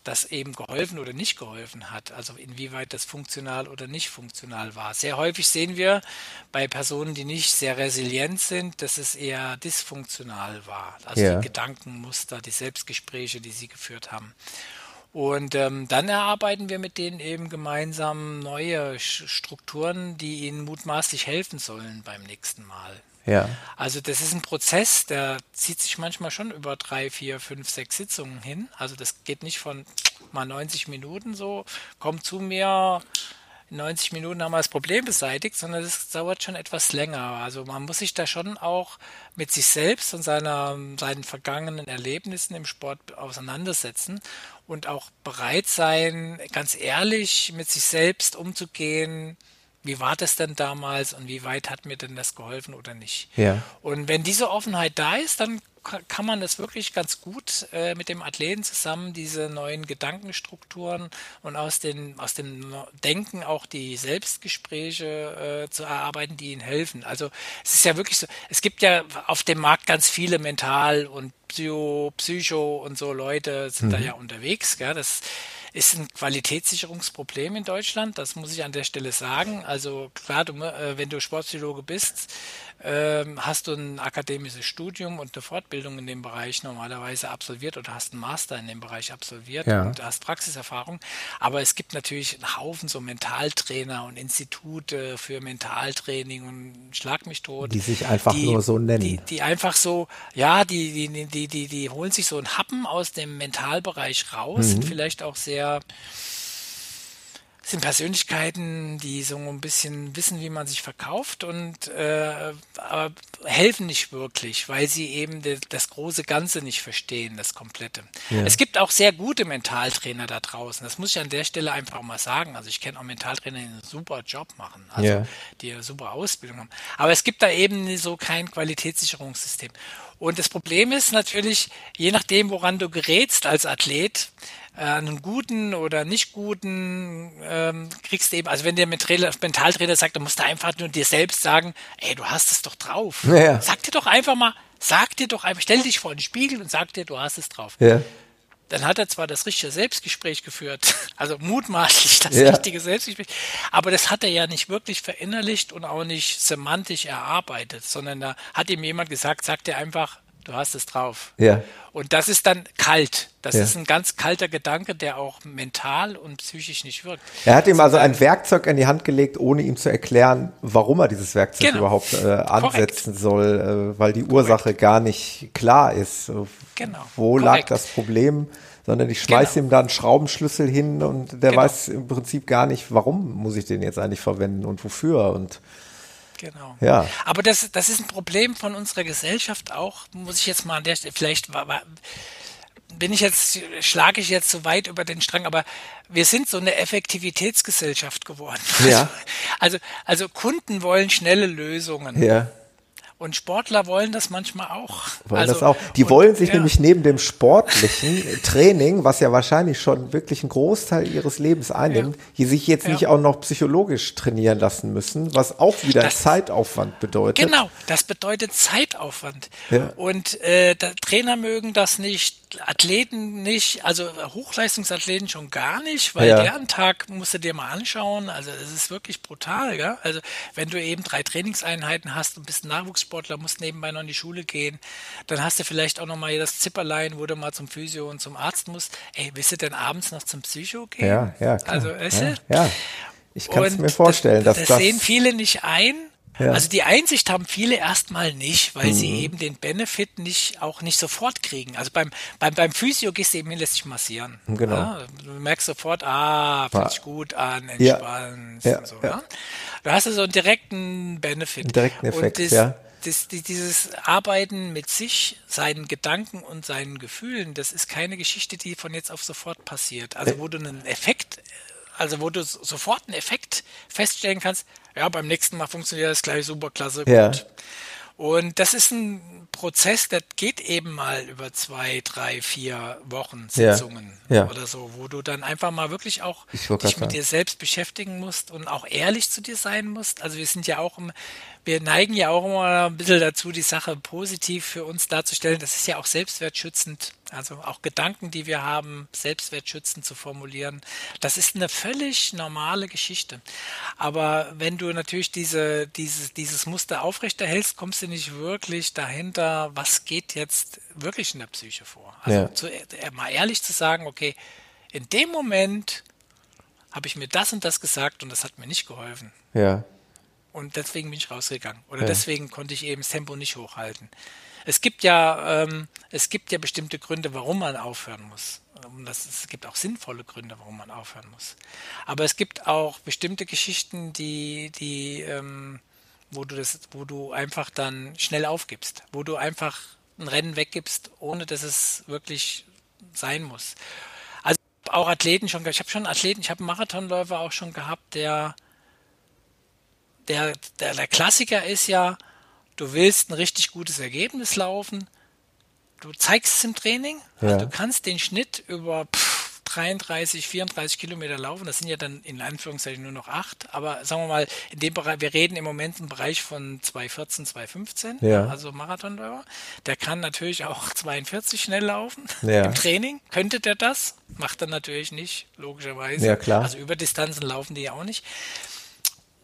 Speaker 2: das eben geholfen oder nicht geholfen hat, also inwieweit das funktional oder nicht funktional war. Sehr häufig sehen wir bei Personen, die nicht sehr resilient sind, dass es eher dysfunktional war. Also ja. die Gedankenmuster, die Selbstgespräche, die sie geführt haben. Und ähm, dann erarbeiten wir mit denen eben gemeinsam neue Strukturen, die ihnen mutmaßlich helfen sollen beim nächsten Mal.
Speaker 1: Ja.
Speaker 2: Also das ist ein Prozess, der zieht sich manchmal schon über drei, vier, fünf, sechs Sitzungen hin. Also das geht nicht von mal 90 Minuten so, komm zu mir, in 90 Minuten haben wir das Problem beseitigt, sondern das dauert schon etwas länger. Also man muss sich da schon auch mit sich selbst und seiner, seinen vergangenen Erlebnissen im Sport auseinandersetzen und auch bereit sein, ganz ehrlich mit sich selbst umzugehen, wie war das denn damals und wie weit hat mir denn das geholfen oder nicht.
Speaker 1: Ja.
Speaker 2: Und wenn diese Offenheit da ist, dann kann man das wirklich ganz gut äh, mit dem Athleten zusammen, diese neuen Gedankenstrukturen und aus, den, aus dem Denken auch die Selbstgespräche äh, zu erarbeiten, die ihnen helfen. Also es ist ja wirklich so, es gibt ja auf dem Markt ganz viele Mental- und Psycho, Psycho und so Leute sind mhm. da ja unterwegs. Gell? Das ist ein Qualitätssicherungsproblem in Deutschland, das muss ich an der Stelle sagen. Also klar, du, äh, wenn du Sportpsychologe bist, ähm, hast du ein akademisches Studium und eine Fortbildung in dem Bereich normalerweise absolviert oder hast einen Master in dem Bereich absolviert ja. und hast Praxiserfahrung. Aber es gibt natürlich einen Haufen so Mentaltrainer und Institute für Mentaltraining und Schlag mich tot.
Speaker 1: Die sich einfach die, nur so nennen.
Speaker 2: Die, die einfach so, ja, die, die, die, die, die holen sich so einen Happen aus dem Mentalbereich raus, mhm. sind vielleicht auch sehr sind Persönlichkeiten, die so ein bisschen wissen, wie man sich verkauft und äh, aber helfen nicht wirklich, weil sie eben de, das große Ganze nicht verstehen, das Komplette. Ja. Es gibt auch sehr gute Mentaltrainer da draußen. Das muss ich an der Stelle einfach mal sagen. Also ich kenne auch Mentaltrainer, die einen super Job machen, also ja. die eine super Ausbildung haben. Aber es gibt da eben so kein Qualitätssicherungssystem. Und das Problem ist natürlich, je nachdem, woran du gerätst als Athlet, äh, einen guten oder nicht guten ähm, kriegst du eben, also wenn der Mentaltrainer sagt, dann musst du einfach nur dir selbst sagen, ey, du hast es doch drauf. Ja. Sag dir doch einfach mal, sag dir doch einfach, stell dich vor den Spiegel und sag dir, du hast es drauf. Ja. Dann hat er zwar das richtige Selbstgespräch geführt, also mutmaßlich das ja. richtige Selbstgespräch, aber das hat er ja nicht wirklich verinnerlicht und auch nicht semantisch erarbeitet, sondern da hat ihm jemand gesagt, sag dir einfach, du hast es drauf.
Speaker 1: Ja.
Speaker 2: Und das ist dann kalt. Das ja. ist ein ganz kalter Gedanke, der auch mental und psychisch nicht wirkt.
Speaker 1: Er hat ihm also ein Werkzeug in die Hand gelegt, ohne ihm zu erklären, warum er dieses Werkzeug genau. überhaupt äh, ansetzen Korrekt. soll, äh, weil die Ursache Korrekt. gar nicht klar ist. Genau. Wo Korrekt. lag das Problem? Sondern ich schmeiße genau. ihm da einen Schraubenschlüssel hin und der genau. weiß im Prinzip gar nicht, warum muss ich den jetzt eigentlich verwenden und wofür und
Speaker 2: Genau.
Speaker 1: Ja.
Speaker 2: Aber das, das ist ein Problem von unserer Gesellschaft auch, muss ich jetzt mal an der Stelle, vielleicht war, bin ich jetzt, schlage ich jetzt so weit über den Strang, aber wir sind so eine Effektivitätsgesellschaft geworden.
Speaker 1: Ja.
Speaker 2: Also, also Kunden wollen schnelle Lösungen.
Speaker 1: Ja.
Speaker 2: Und Sportler wollen das manchmal auch.
Speaker 1: Wollen also, das auch. Die und, wollen sich ja. nämlich neben dem sportlichen Training, was ja wahrscheinlich schon wirklich einen Großteil ihres Lebens einnimmt, ja. sich jetzt ja. nicht auch noch psychologisch trainieren lassen müssen, was auch wieder das, Zeitaufwand bedeutet.
Speaker 2: Genau, das bedeutet Zeitaufwand. Und äh, Trainer mögen das nicht, Athleten nicht, also Hochleistungsathleten schon gar nicht, weil ja. deren Tag musst du dir mal anschauen. Also es ist wirklich brutal, gell? Also wenn du eben drei Trainingseinheiten hast und bist ein Nachwuchssportler, musst nebenbei noch in die Schule gehen, dann hast du vielleicht auch noch mal das Zipperlein, wo du mal zum Physio und zum Arzt musst. Ey, willst du denn abends noch zum Psycho gehen?
Speaker 1: Ja, ja. Klar.
Speaker 2: Also, weißt
Speaker 1: ja, ja. Ich kann es mir vorstellen, das, dass
Speaker 2: das, das sehen viele nicht ein ja. Also die Einsicht haben viele erstmal nicht, weil mhm. sie eben den Benefit nicht auch nicht sofort kriegen. Also beim, beim, beim Physio gehst du eben hin, lässt dich massieren.
Speaker 1: Genau. Ja,
Speaker 2: du merkst sofort, ah, fühlt sich gut an, entspannt ja. und so. Ja. Du hast also einen direkten Benefit. Einen
Speaker 1: direkten Effekt, das, ja.
Speaker 2: Das, dieses Arbeiten mit sich, seinen Gedanken und seinen Gefühlen, das ist keine Geschichte, die von jetzt auf sofort passiert. Also wo du einen Effekt also wo du sofort einen Effekt feststellen kannst, ja, beim nächsten Mal funktioniert das gleich super klasse gut. Ja. Und das ist ein Prozess, der geht eben mal über zwei, drei, vier Wochen Sitzungen ja, ja. oder so, wo du dann einfach mal wirklich auch dich mit sagen. dir selbst beschäftigen musst und auch ehrlich zu dir sein musst. Also wir sind ja auch im, wir neigen ja auch immer ein bisschen dazu, die Sache positiv für uns darzustellen. Das ist ja auch selbstwertschützend. Also auch Gedanken, die wir haben, selbstwertschützend zu formulieren. Das ist eine völlig normale Geschichte. Aber wenn du natürlich diese, dieses, dieses Muster aufrechterhältst, kommst du nicht wirklich dahinter, was geht jetzt wirklich in der Psyche vor. Also ja. zu, äh, mal ehrlich zu sagen, okay, in dem Moment habe ich mir das und das gesagt und das hat mir nicht geholfen.
Speaker 1: Ja.
Speaker 2: Und deswegen bin ich rausgegangen. Oder ja. deswegen konnte ich eben das Tempo nicht hochhalten. Es gibt ja, ähm, es gibt ja bestimmte Gründe, warum man aufhören muss. Das, es gibt auch sinnvolle Gründe, warum man aufhören muss. Aber es gibt auch bestimmte Geschichten, die, die, ähm, wo du das, wo du einfach dann schnell aufgibst, wo du einfach ein Rennen weggibst, ohne dass es wirklich sein muss. Also auch Athleten schon, ich habe schon Athleten, ich habe einen Marathonläufer auch schon gehabt, der der, der, der Klassiker ist ja, du willst ein richtig gutes Ergebnis laufen, du zeigst es im Training, ja. also du kannst den Schnitt über pff, 33, 34 Kilometer laufen, das sind ja dann in Anführungszeichen nur noch acht, aber sagen wir mal, in dem Bereich, wir reden im Moment im Bereich von 214, 215, ja. also Marathonläufer, der kann natürlich auch 42 schnell laufen ja. im Training, könnte der das, macht er natürlich nicht, logischerweise.
Speaker 1: Ja, klar.
Speaker 2: Also über Distanzen laufen die ja auch nicht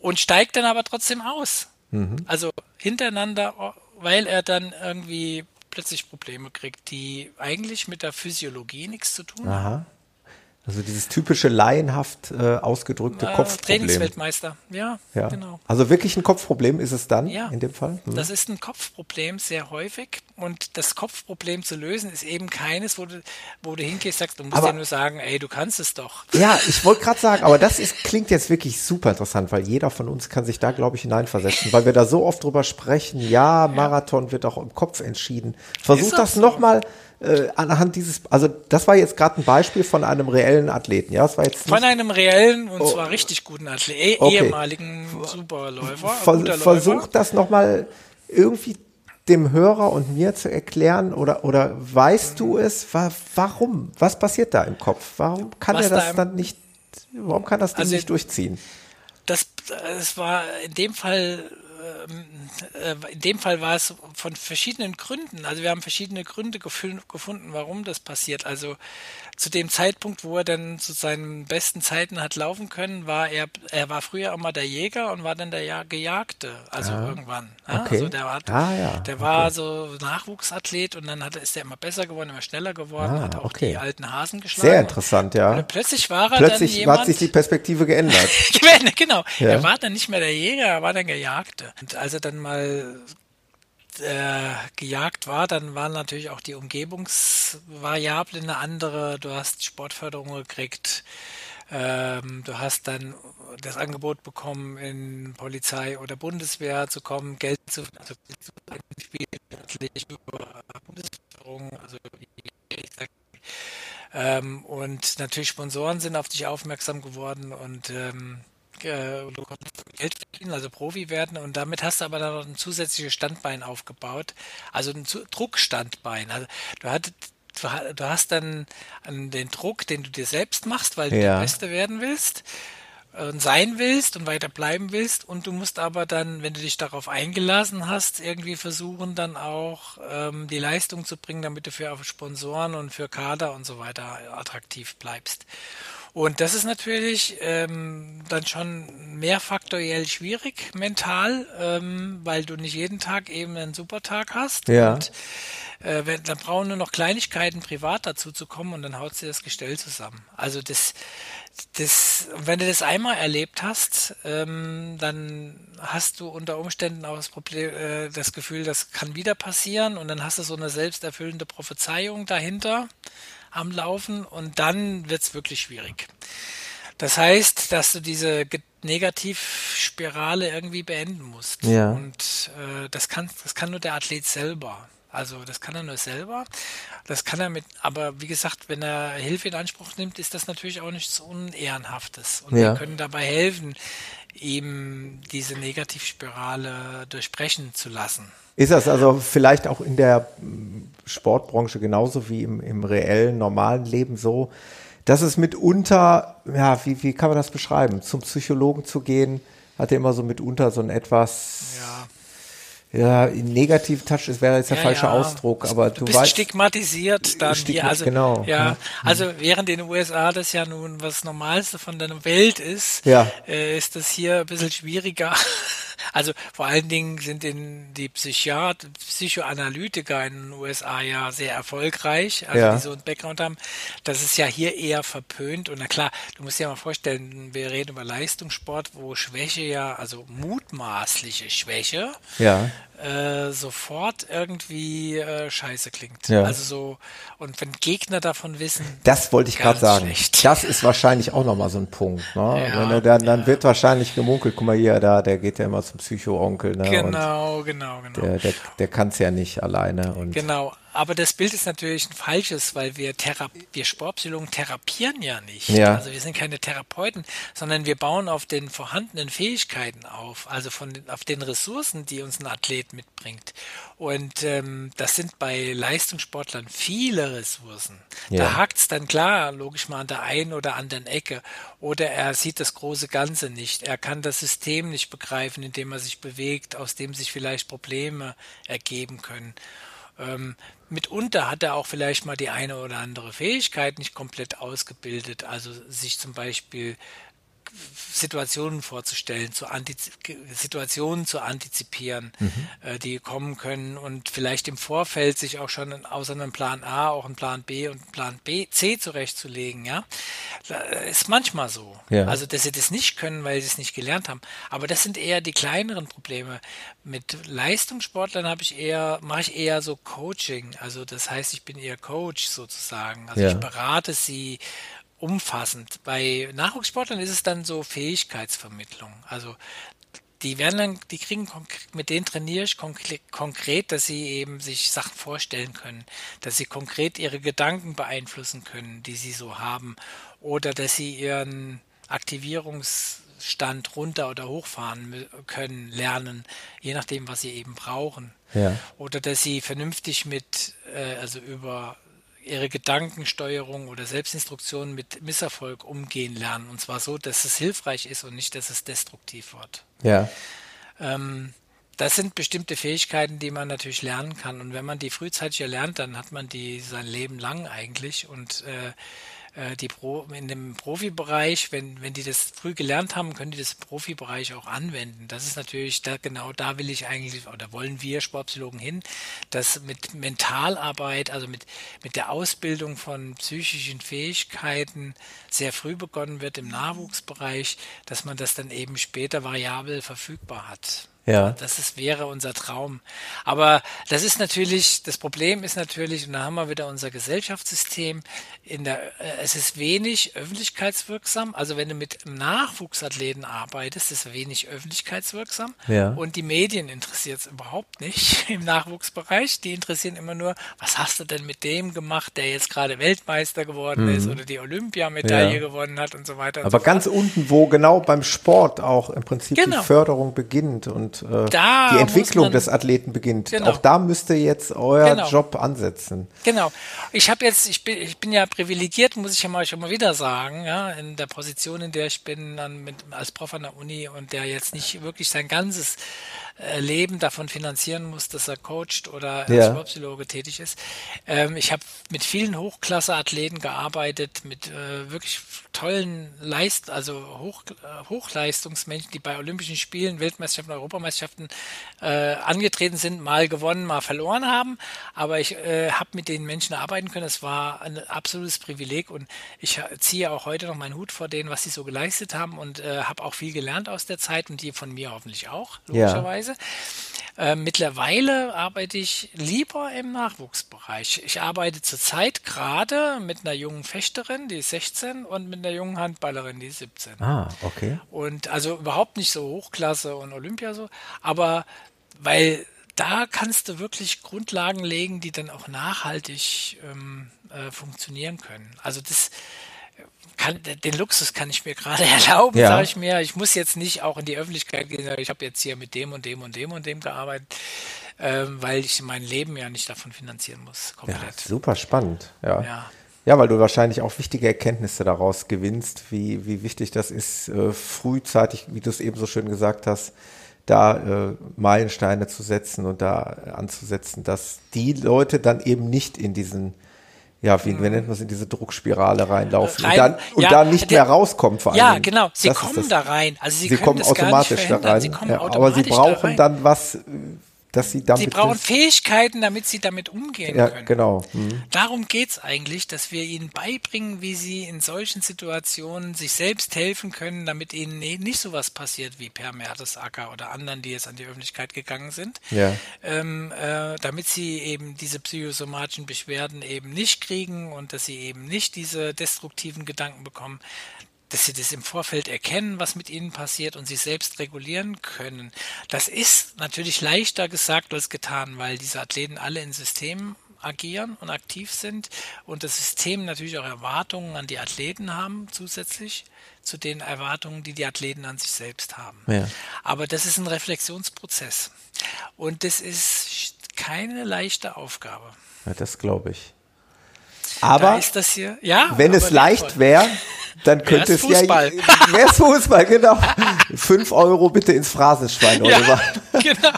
Speaker 2: und steigt dann aber trotzdem aus. Mhm. Also hintereinander, weil er dann irgendwie plötzlich Probleme kriegt, die eigentlich mit der Physiologie nichts zu tun Aha. haben.
Speaker 1: Also dieses typische laienhaft äh, ausgedrückte äh, Kopfproblem.
Speaker 2: Trainingsweltmeister, ja,
Speaker 1: ja, genau. Also wirklich ein Kopfproblem ist es dann ja, in dem Fall?
Speaker 2: Mhm. Das ist ein Kopfproblem sehr häufig und das Kopfproblem zu lösen ist eben keines, wo du, wo du hingehst, sagst, du musst aber, ja nur sagen, ey, du kannst es doch.
Speaker 1: Ja, ich wollte gerade sagen, aber das ist, klingt jetzt wirklich super interessant, weil jeder von uns kann sich da, glaube ich, hineinversetzen, weil wir da so oft drüber sprechen, ja, Marathon wird auch im Kopf entschieden. Versuch das, das so? nochmal äh, anhand dieses, also das war jetzt gerade ein Beispiel von einem reellen Athleten, ja? Das war jetzt
Speaker 2: von einem reellen und oh. zwar richtig guten Athleten, eh, okay. ehemaligen Superläufer.
Speaker 1: Ver versuch das nochmal irgendwie dem Hörer und mir zu erklären oder, oder weißt du es, wa warum? Was passiert da im Kopf? Warum kann Was er das da dann nicht, warum kann das Ding also nicht durchziehen?
Speaker 2: Das, es war in dem Fall äh, in dem Fall war es von verschiedenen Gründen. Also wir haben verschiedene Gründe gefunden, warum das passiert. Also zu dem Zeitpunkt, wo er dann zu seinen besten Zeiten hat laufen können, war er, er war früher immer der Jäger und war dann der Gejagte. Also ah, irgendwann. Ja?
Speaker 1: Okay.
Speaker 2: Also der, hat, ah, ja. der war okay. so Nachwuchsathlet und dann hat, ist er immer besser geworden, immer schneller geworden, ah, hat auch okay. die alten Hasen geschlagen.
Speaker 1: Sehr interessant, ja.
Speaker 2: Und plötzlich war er
Speaker 1: plötzlich
Speaker 2: dann jemand,
Speaker 1: hat sich die Perspektive geändert.
Speaker 2: genau. Ja. Er war dann nicht mehr der Jäger, er war dann Gejagte. Und als er dann mal äh, gejagt war, dann waren natürlich auch die Umgebungsvariablen eine andere. Du hast Sportförderung gekriegt. Ähm, du hast dann das Angebot bekommen, in Polizei oder Bundeswehr zu kommen, Geld zu, also spielen über Bundesförderung, also ähm, und natürlich Sponsoren sind auf dich aufmerksam geworden und ähm, äh, du konntest Geld verdienen, also Profi werden und damit hast du aber dann noch ein zusätzliches Standbein aufgebaut, also ein Druckstandbein. Also du hattest du hast dann den Druck, den du dir selbst machst, weil du ja. der Beste werden willst und sein willst und weiter bleiben willst und du musst aber dann, wenn du dich darauf eingelassen hast, irgendwie versuchen dann auch ähm, die Leistung zu bringen, damit du für Sponsoren und für Kader und so weiter attraktiv bleibst. Und das ist natürlich ähm, dann schon mehrfaktoriell schwierig mental, ähm, weil du nicht jeden Tag eben einen super Tag hast.
Speaker 1: Ja.
Speaker 2: Und äh, wenn, dann brauchen nur noch Kleinigkeiten privat dazu zu kommen und dann haut sie das Gestell zusammen. Also das, das, wenn du das einmal erlebt hast, ähm, dann hast du unter Umständen auch das Problem, äh, das Gefühl, das kann wieder passieren und dann hast du so eine selbsterfüllende Prophezeiung dahinter am Laufen und dann wird es wirklich schwierig. Das heißt, dass du diese Negativspirale irgendwie beenden musst.
Speaker 1: Ja.
Speaker 2: Und äh, das kann das kann nur der Athlet selber. Also das kann er nur selber. Das kann er mit, aber wie gesagt, wenn er Hilfe in Anspruch nimmt, ist das natürlich auch nichts Unehrenhaftes. Und ja. wir können dabei helfen, ihm diese Negativspirale durchbrechen zu lassen.
Speaker 1: Ist das also vielleicht auch in der Sportbranche genauso wie im, im reellen, normalen Leben so, dass es mitunter, ja, wie, wie kann man das beschreiben? Zum Psychologen zu gehen, hat ja immer so mitunter so ein etwas,
Speaker 2: ja
Speaker 1: ja, negativ touch ist wäre jetzt der ja, falsche ja. Ausdruck, aber du, du bist weißt,
Speaker 2: stigmatisiert dann
Speaker 1: stigma hier, also genau.
Speaker 2: Ja, ja, also während in den USA das ja nun was Normalste von der Welt ist,
Speaker 1: ja.
Speaker 2: äh, ist das hier ein bisschen schwieriger. Also vor allen Dingen sind in die Psychiat Psychoanalytiker in den USA ja sehr erfolgreich, also ja. die so einen Background haben. Das ist ja hier eher verpönt. Und na klar, du musst dir mal vorstellen, wir reden über Leistungssport, wo Schwäche ja, also mutmaßliche Schwäche,
Speaker 1: ja
Speaker 2: äh, sofort irgendwie äh, scheiße klingt. Ja. Also so, und wenn Gegner davon wissen.
Speaker 1: Das wollte ich gerade sagen. Schlecht. Das ist wahrscheinlich auch nochmal so ein Punkt. Ne? Ja, wenn er dann, dann ja. wird wahrscheinlich gemunkelt, guck mal hier, da, der geht ja immer zum Psycho-Onkel. Ne?
Speaker 2: Genau, und genau, genau.
Speaker 1: Der, der, der kann es ja nicht alleine. Und
Speaker 2: genau, aber das Bild ist natürlich ein falsches, weil wir, Thera wir Sportpsychologen therapieren ja nicht.
Speaker 1: Ja.
Speaker 2: Also wir sind keine Therapeuten, sondern wir bauen auf den vorhandenen Fähigkeiten auf, also von den, auf den Ressourcen, die uns ein Athlet mitbringt. Und ähm, das sind bei Leistungssportlern viele Ressourcen.
Speaker 1: Ja.
Speaker 2: Da hakt's dann klar, logisch mal an der einen oder anderen Ecke. Oder er sieht das große Ganze nicht. Er kann das System nicht begreifen, in dem er sich bewegt, aus dem sich vielleicht Probleme ergeben können. Ähm, mitunter hat er auch vielleicht mal die eine oder andere Fähigkeit nicht komplett ausgebildet, also sich zum Beispiel Situationen vorzustellen, zu Situationen zu antizipieren, mhm. äh, die kommen können und vielleicht im Vorfeld sich auch schon außer einem Plan A auch einen Plan B und einen Plan B, C zurechtzulegen, ja. Das ist manchmal so. Ja. Also, dass sie das nicht können, weil sie es nicht gelernt haben. Aber das sind eher die kleineren Probleme. Mit Leistungssportlern habe ich eher, mache ich eher so Coaching. Also, das heißt, ich bin eher Coach sozusagen. Also, ja. ich berate sie umfassend. Bei Nachwuchssportlern ist es dann so Fähigkeitsvermittlung. Also die werden dann, die kriegen mit denen trainiere ich konkret, dass sie eben sich Sachen vorstellen können, dass sie konkret ihre Gedanken beeinflussen können, die sie so haben, oder dass sie ihren Aktivierungsstand runter oder hochfahren können, lernen, je nachdem, was sie eben brauchen.
Speaker 1: Ja.
Speaker 2: Oder dass sie vernünftig mit, äh, also über ihre Gedankensteuerung oder Selbstinstruktion mit Misserfolg umgehen lernen. Und zwar so, dass es hilfreich ist und nicht, dass es destruktiv wird.
Speaker 1: Ja.
Speaker 2: Ähm, das sind bestimmte Fähigkeiten, die man natürlich lernen kann. Und wenn man die frühzeitig erlernt, dann hat man die sein Leben lang eigentlich. Und äh, äh, die Pro, in dem Profibereich, wenn, wenn die das früh gelernt haben, können die das im Profibereich auch anwenden. Das ist natürlich, da, genau da will ich eigentlich, oder wollen wir Sportpsychologen hin, dass mit Mentalarbeit, also mit, mit der Ausbildung von psychischen Fähigkeiten sehr früh begonnen wird im Nachwuchsbereich, dass man das dann eben später variabel verfügbar hat.
Speaker 1: Ja.
Speaker 2: Das ist, wäre unser Traum. Aber das ist natürlich, das Problem ist natürlich, und da haben wir wieder unser Gesellschaftssystem, in der, äh, es ist wenig öffentlichkeitswirksam. Also wenn du mit Nachwuchsathleten arbeitest, ist es wenig öffentlichkeitswirksam.
Speaker 1: Ja.
Speaker 2: Und die Medien interessiert es überhaupt nicht im Nachwuchsbereich. Die interessieren immer nur, was hast du denn mit dem gemacht, der jetzt gerade Weltmeister geworden mhm. ist oder die Olympiamedaille ja. gewonnen hat und so weiter.
Speaker 1: Aber
Speaker 2: so
Speaker 1: ganz unten, wo genau beim Sport auch im Prinzip genau. die Förderung beginnt und äh, die Entwicklung man, des Athleten beginnt. Genau. Auch da müsste jetzt euer genau. Job ansetzen.
Speaker 2: Genau. Ich habe jetzt, ich bin, ich bin ja privilegiert, muss ich ja mal schon mal wieder sagen, ja, in der Position, in der ich bin, dann mit, als Prof an der Uni und der jetzt nicht wirklich sein ganzes äh, Leben davon finanzieren muss, dass er coacht oder ja. als Sportpsychologe tätig ist. Ähm, ich habe mit vielen Hochklasse-Athleten gearbeitet, mit äh, wirklich tollen Leist, also Hoch, äh, Hochleistungsmenschen, die bei Olympischen Spielen, Weltmeisterschaften, Europameisterschaften äh, angetreten sind, mal gewonnen, mal verloren haben. Aber ich äh, habe mit den Menschen arbeiten können. Es war ein absolutes Privileg und ich ziehe auch heute noch meinen Hut vor denen, was sie so geleistet haben und äh, habe auch viel gelernt aus der Zeit und die von mir hoffentlich auch, logischerweise. Ja. Weise. Äh, mittlerweile arbeite ich lieber im Nachwuchsbereich. Ich arbeite zurzeit gerade mit einer jungen Fechterin, die ist 16, und mit einer jungen Handballerin, die ist 17.
Speaker 1: Ah, okay.
Speaker 2: Und also überhaupt nicht so Hochklasse und Olympia so, aber weil da kannst du wirklich Grundlagen legen, die dann auch nachhaltig ähm, äh, funktionieren können. Also das kann, den Luxus kann ich mir gerade erlauben, ja. sage ich mir. Ich muss jetzt nicht auch in die Öffentlichkeit gehen, ich habe jetzt hier mit dem und dem und dem und dem gearbeitet, ähm, weil ich mein Leben ja nicht davon finanzieren muss.
Speaker 1: Komplett. Ja, super spannend. Ja. ja. Ja, weil du wahrscheinlich auch wichtige Erkenntnisse daraus gewinnst, wie, wie wichtig das ist, äh, frühzeitig, wie du es eben so schön gesagt hast, da äh, Meilensteine zu setzen und da anzusetzen, dass die Leute dann eben nicht in diesen ja, wie, wie nennt man es, in diese Druckspirale reinlaufen rein, und dann, und ja, dann nicht der, mehr rauskommen vor allem.
Speaker 2: Ja, genau, sie das kommen da rein. Also sie,
Speaker 1: sie kommen automatisch da rein. Ja, aber sie brauchen dann was, dass sie damit.
Speaker 2: Sie brauchen Fähigkeiten, damit sie damit umgehen
Speaker 1: ja,
Speaker 2: können.
Speaker 1: Genau. Mhm.
Speaker 2: Darum geht's eigentlich, dass wir ihnen beibringen, wie sie in solchen Situationen sich selbst helfen können, damit ihnen nicht sowas passiert wie Per Mertesacker oder anderen, die jetzt an die Öffentlichkeit gegangen sind.
Speaker 1: Ja.
Speaker 2: Ähm, äh, damit sie eben diese psychosomatischen Beschwerden eben nicht kriegen und dass sie eben nicht diese destruktiven Gedanken bekommen dass sie das im Vorfeld erkennen, was mit ihnen passiert und sich selbst regulieren können. Das ist natürlich leichter gesagt als getan, weil diese Athleten alle in Systemen agieren und aktiv sind und das System natürlich auch Erwartungen an die Athleten haben zusätzlich zu den Erwartungen, die die Athleten an sich selbst haben. Ja. Aber das ist ein Reflexionsprozess und das ist keine leichte Aufgabe.
Speaker 1: Ja, das glaube ich. Aber
Speaker 2: hier, ja,
Speaker 1: wenn es leicht wäre, dann könnte es ja mehr Fußball, genau. Fünf Euro bitte ins Phrasenschwein ja, oder was. Genau.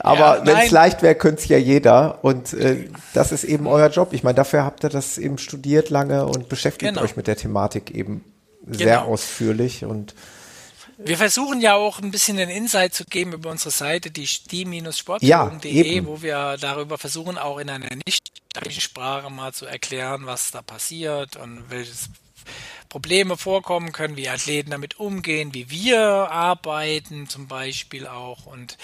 Speaker 1: Aber ja, wenn es leicht wäre, könnte es ja jeder. Und äh, das ist eben euer Job. Ich meine, dafür habt ihr das eben studiert lange und beschäftigt genau. euch mit der Thematik eben sehr genau. ausführlich und
Speaker 2: wir versuchen ja auch ein bisschen den Insight zu geben über unsere Seite, die die-sportführung.de, ja, wo wir darüber versuchen, auch in einer nicht Sprache mal zu erklären, was da passiert und welches Probleme vorkommen können, wie Athleten damit umgehen, wie wir arbeiten zum Beispiel auch. Und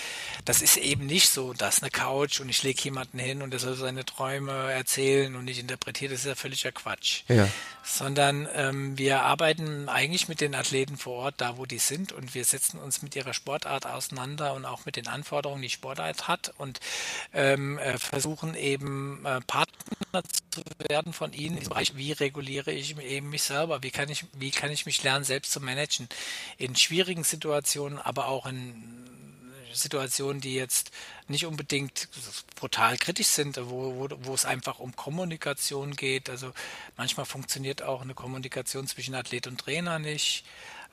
Speaker 2: das ist eben nicht so, dass eine Couch und ich lege jemanden hin und der soll seine Träume erzählen und ich interpretiere, das ist ja völliger Quatsch. Ja. Sondern ähm, wir arbeiten eigentlich mit den Athleten vor Ort, da wo die sind und wir setzen uns mit ihrer Sportart auseinander und auch mit den Anforderungen, die Sportart hat und ähm, äh, versuchen eben äh, Partner zu werden von ihnen. Wie reguliere ich eben mich selber? Wie kann ich, wie kann ich mich lernen, selbst zu managen? In schwierigen Situationen, aber auch in Situationen, die jetzt nicht unbedingt brutal kritisch sind, wo, wo, wo es einfach um Kommunikation geht. Also manchmal funktioniert auch eine Kommunikation zwischen Athlet und Trainer nicht.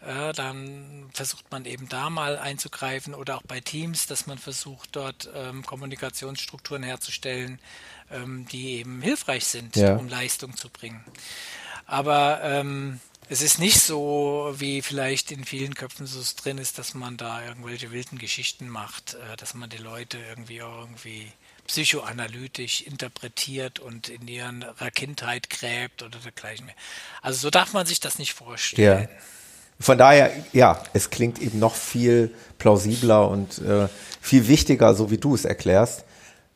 Speaker 2: Äh, dann versucht man eben da mal einzugreifen oder auch bei Teams, dass man versucht, dort ähm, Kommunikationsstrukturen herzustellen, ähm, die eben hilfreich sind, ja. um Leistung zu bringen. Aber ähm, es ist nicht so, wie vielleicht in vielen Köpfen so drin ist, dass man da irgendwelche wilden Geschichten macht, äh, dass man die Leute irgendwie irgendwie psychoanalytisch interpretiert und in ihrer Kindheit gräbt oder dergleichen mehr. Also so darf man sich das nicht vorstellen.
Speaker 1: Ja. Von daher, ja, es klingt eben noch viel plausibler und äh, viel wichtiger, so wie du es erklärst.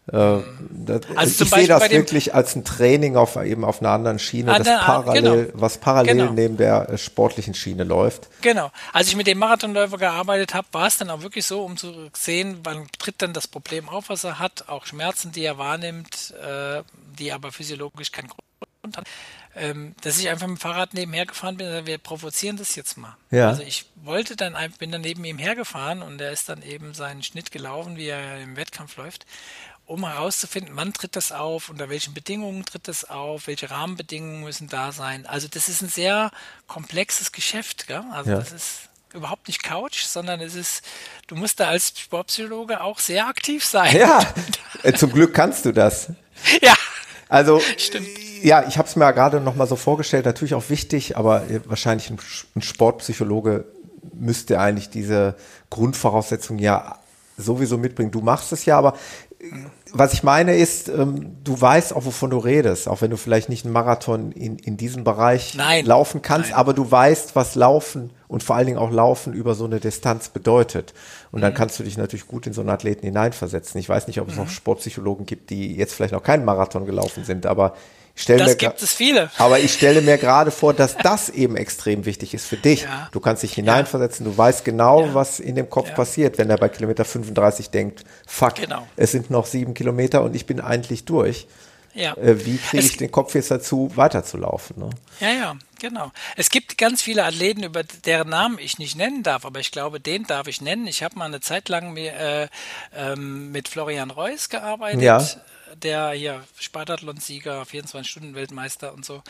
Speaker 1: Äh, das, also ich sehe das wirklich als ein Training auf eben auf einer anderen Schiene, das parallel, genau. was parallel genau. neben der äh, sportlichen Schiene läuft.
Speaker 2: Genau. Als ich mit dem Marathonläufer gearbeitet habe, war es dann auch wirklich so, um zu sehen, wann tritt dann das Problem auf, was er hat, auch Schmerzen, die er wahrnimmt, äh, die aber physiologisch keinen Grund haben. Ähm, dass ich einfach mit dem Fahrrad nebenher gefahren bin, wir provozieren das jetzt mal. Ja. Also ich wollte dann, bin dann neben ihm hergefahren und er ist dann eben seinen Schnitt gelaufen, wie er im Wettkampf läuft um herauszufinden, wann tritt das auf, unter welchen Bedingungen tritt das auf, welche Rahmenbedingungen müssen da sein. Also das ist ein sehr komplexes Geschäft. Gell? Also ja. das ist überhaupt nicht Couch, sondern es ist, du musst da als Sportpsychologe auch sehr aktiv sein.
Speaker 1: Ja, äh, zum Glück kannst du das.
Speaker 2: Ja.
Speaker 1: Also Stimmt. ja, ich habe es mir gerade noch mal so vorgestellt, natürlich auch wichtig, aber äh, wahrscheinlich ein, ein Sportpsychologe müsste eigentlich diese Grundvoraussetzungen ja sowieso mitbringen. Du machst es ja, aber was ich meine ist, ähm, du weißt auch, wovon du redest, auch wenn du vielleicht nicht einen Marathon in, in diesem Bereich Nein. laufen kannst, Nein. aber du weißt, was Laufen und vor allen Dingen auch Laufen über so eine Distanz bedeutet. Und mhm. dann kannst du dich natürlich gut in so einen Athleten hineinversetzen. Ich weiß nicht, ob es mhm. noch Sportpsychologen gibt, die jetzt vielleicht noch keinen Marathon gelaufen sind, aber
Speaker 2: das gibt es viele.
Speaker 1: Aber ich stelle mir gerade vor, dass das eben extrem wichtig ist für dich. Ja. Du kannst dich hineinversetzen, du weißt genau, ja. was in dem Kopf ja. passiert, wenn er bei Kilometer 35 denkt, fuck, genau. es sind noch sieben Kilometer und ich bin eigentlich durch. Ja. Äh, wie kriege ich den Kopf jetzt dazu, weiterzulaufen? Ne?
Speaker 2: Ja, ja, genau. Es gibt ganz viele Athleten, über deren Namen ich nicht nennen darf, aber ich glaube, den darf ich nennen. Ich habe mal eine Zeit lang mit, äh, ähm, mit Florian Reuss gearbeitet. Ja der hier Spartathlon-Sieger, 24-Stunden-Weltmeister und so.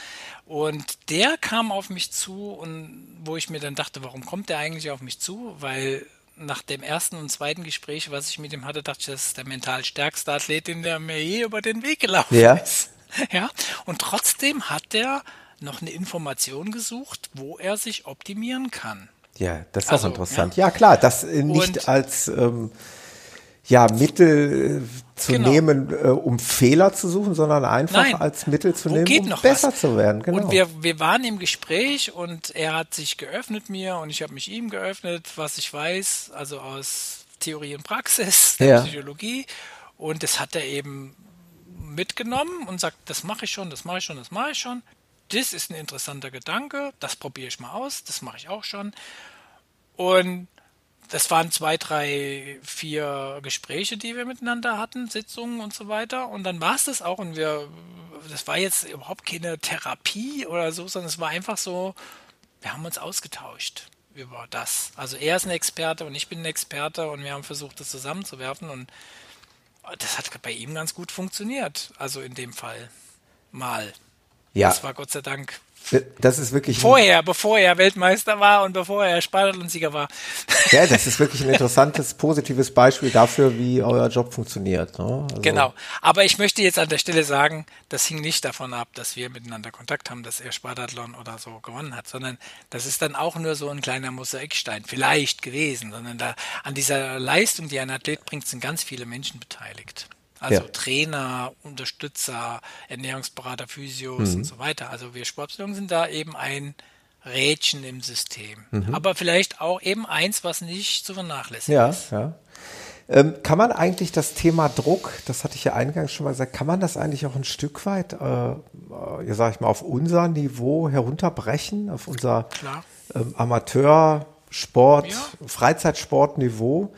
Speaker 2: Und der kam auf mich zu und wo ich mir dann dachte, warum kommt der eigentlich auf mich zu? Weil nach dem ersten und zweiten Gespräch, was ich mit ihm hatte, dachte ich, das ist der mental stärkste Athletin, der mir je über den Weg gelaufen ja. ist. Ja. Und trotzdem hat er noch eine Information gesucht, wo er sich optimieren kann.
Speaker 1: Ja, das ist also, auch interessant. Ja, ja klar, das nicht und, als ähm, ja, Mittel äh, zu genau. nehmen, äh, um Fehler zu suchen, sondern einfach Nein. als Mittel zu Wo nehmen, um besser was? zu werden.
Speaker 2: Genau. Und wir, wir waren im Gespräch und er hat sich geöffnet mir und ich habe mich ihm geöffnet, was ich weiß, also aus Theorie und Praxis, der ja. Psychologie. Und das hat er eben mitgenommen und sagt, das mache ich schon, das mache ich schon, das mache ich schon. Das ist ein interessanter Gedanke, das probiere ich mal aus, das mache ich auch schon. Und das waren zwei, drei, vier Gespräche, die wir miteinander hatten, Sitzungen und so weiter. Und dann war es das auch. Und wir, das war jetzt überhaupt keine Therapie oder so, sondern es war einfach so, wir haben uns ausgetauscht über das. Also er ist ein Experte und ich bin ein Experte und wir haben versucht, das zusammenzuwerfen und das hat bei ihm ganz gut funktioniert. Also in dem Fall mal. Ja. Das war Gott sei Dank
Speaker 1: das ist wirklich.
Speaker 2: Vorher, bevor er Weltmeister war und bevor er Spartathlon-Sieger war.
Speaker 1: Ja, das ist wirklich ein interessantes, positives Beispiel dafür, wie euer Job funktioniert. Ne?
Speaker 2: Also genau. Aber ich möchte jetzt an der Stelle sagen, das hing nicht davon ab, dass wir miteinander Kontakt haben, dass er Spartathlon oder so gewonnen hat, sondern das ist dann auch nur so ein kleiner Mosaikstein, vielleicht gewesen, sondern da an dieser Leistung, die ein Athlet bringt, sind ganz viele Menschen beteiligt. Also ja. Trainer, Unterstützer, Ernährungsberater, Physios mhm. und so weiter. Also wir Sportpsychologen sind da eben ein Rädchen im System. Mhm. Aber vielleicht auch eben eins, was nicht zu vernachlässigen
Speaker 1: ja,
Speaker 2: ist.
Speaker 1: Ja. Ähm, kann man eigentlich das Thema Druck, das hatte ich ja eingangs schon mal gesagt, kann man das eigentlich auch ein Stück weit, äh, äh, sag ich mal, auf unser Niveau herunterbrechen, auf unser ähm, Amateur, Sport, ja. Freizeitsportniveau?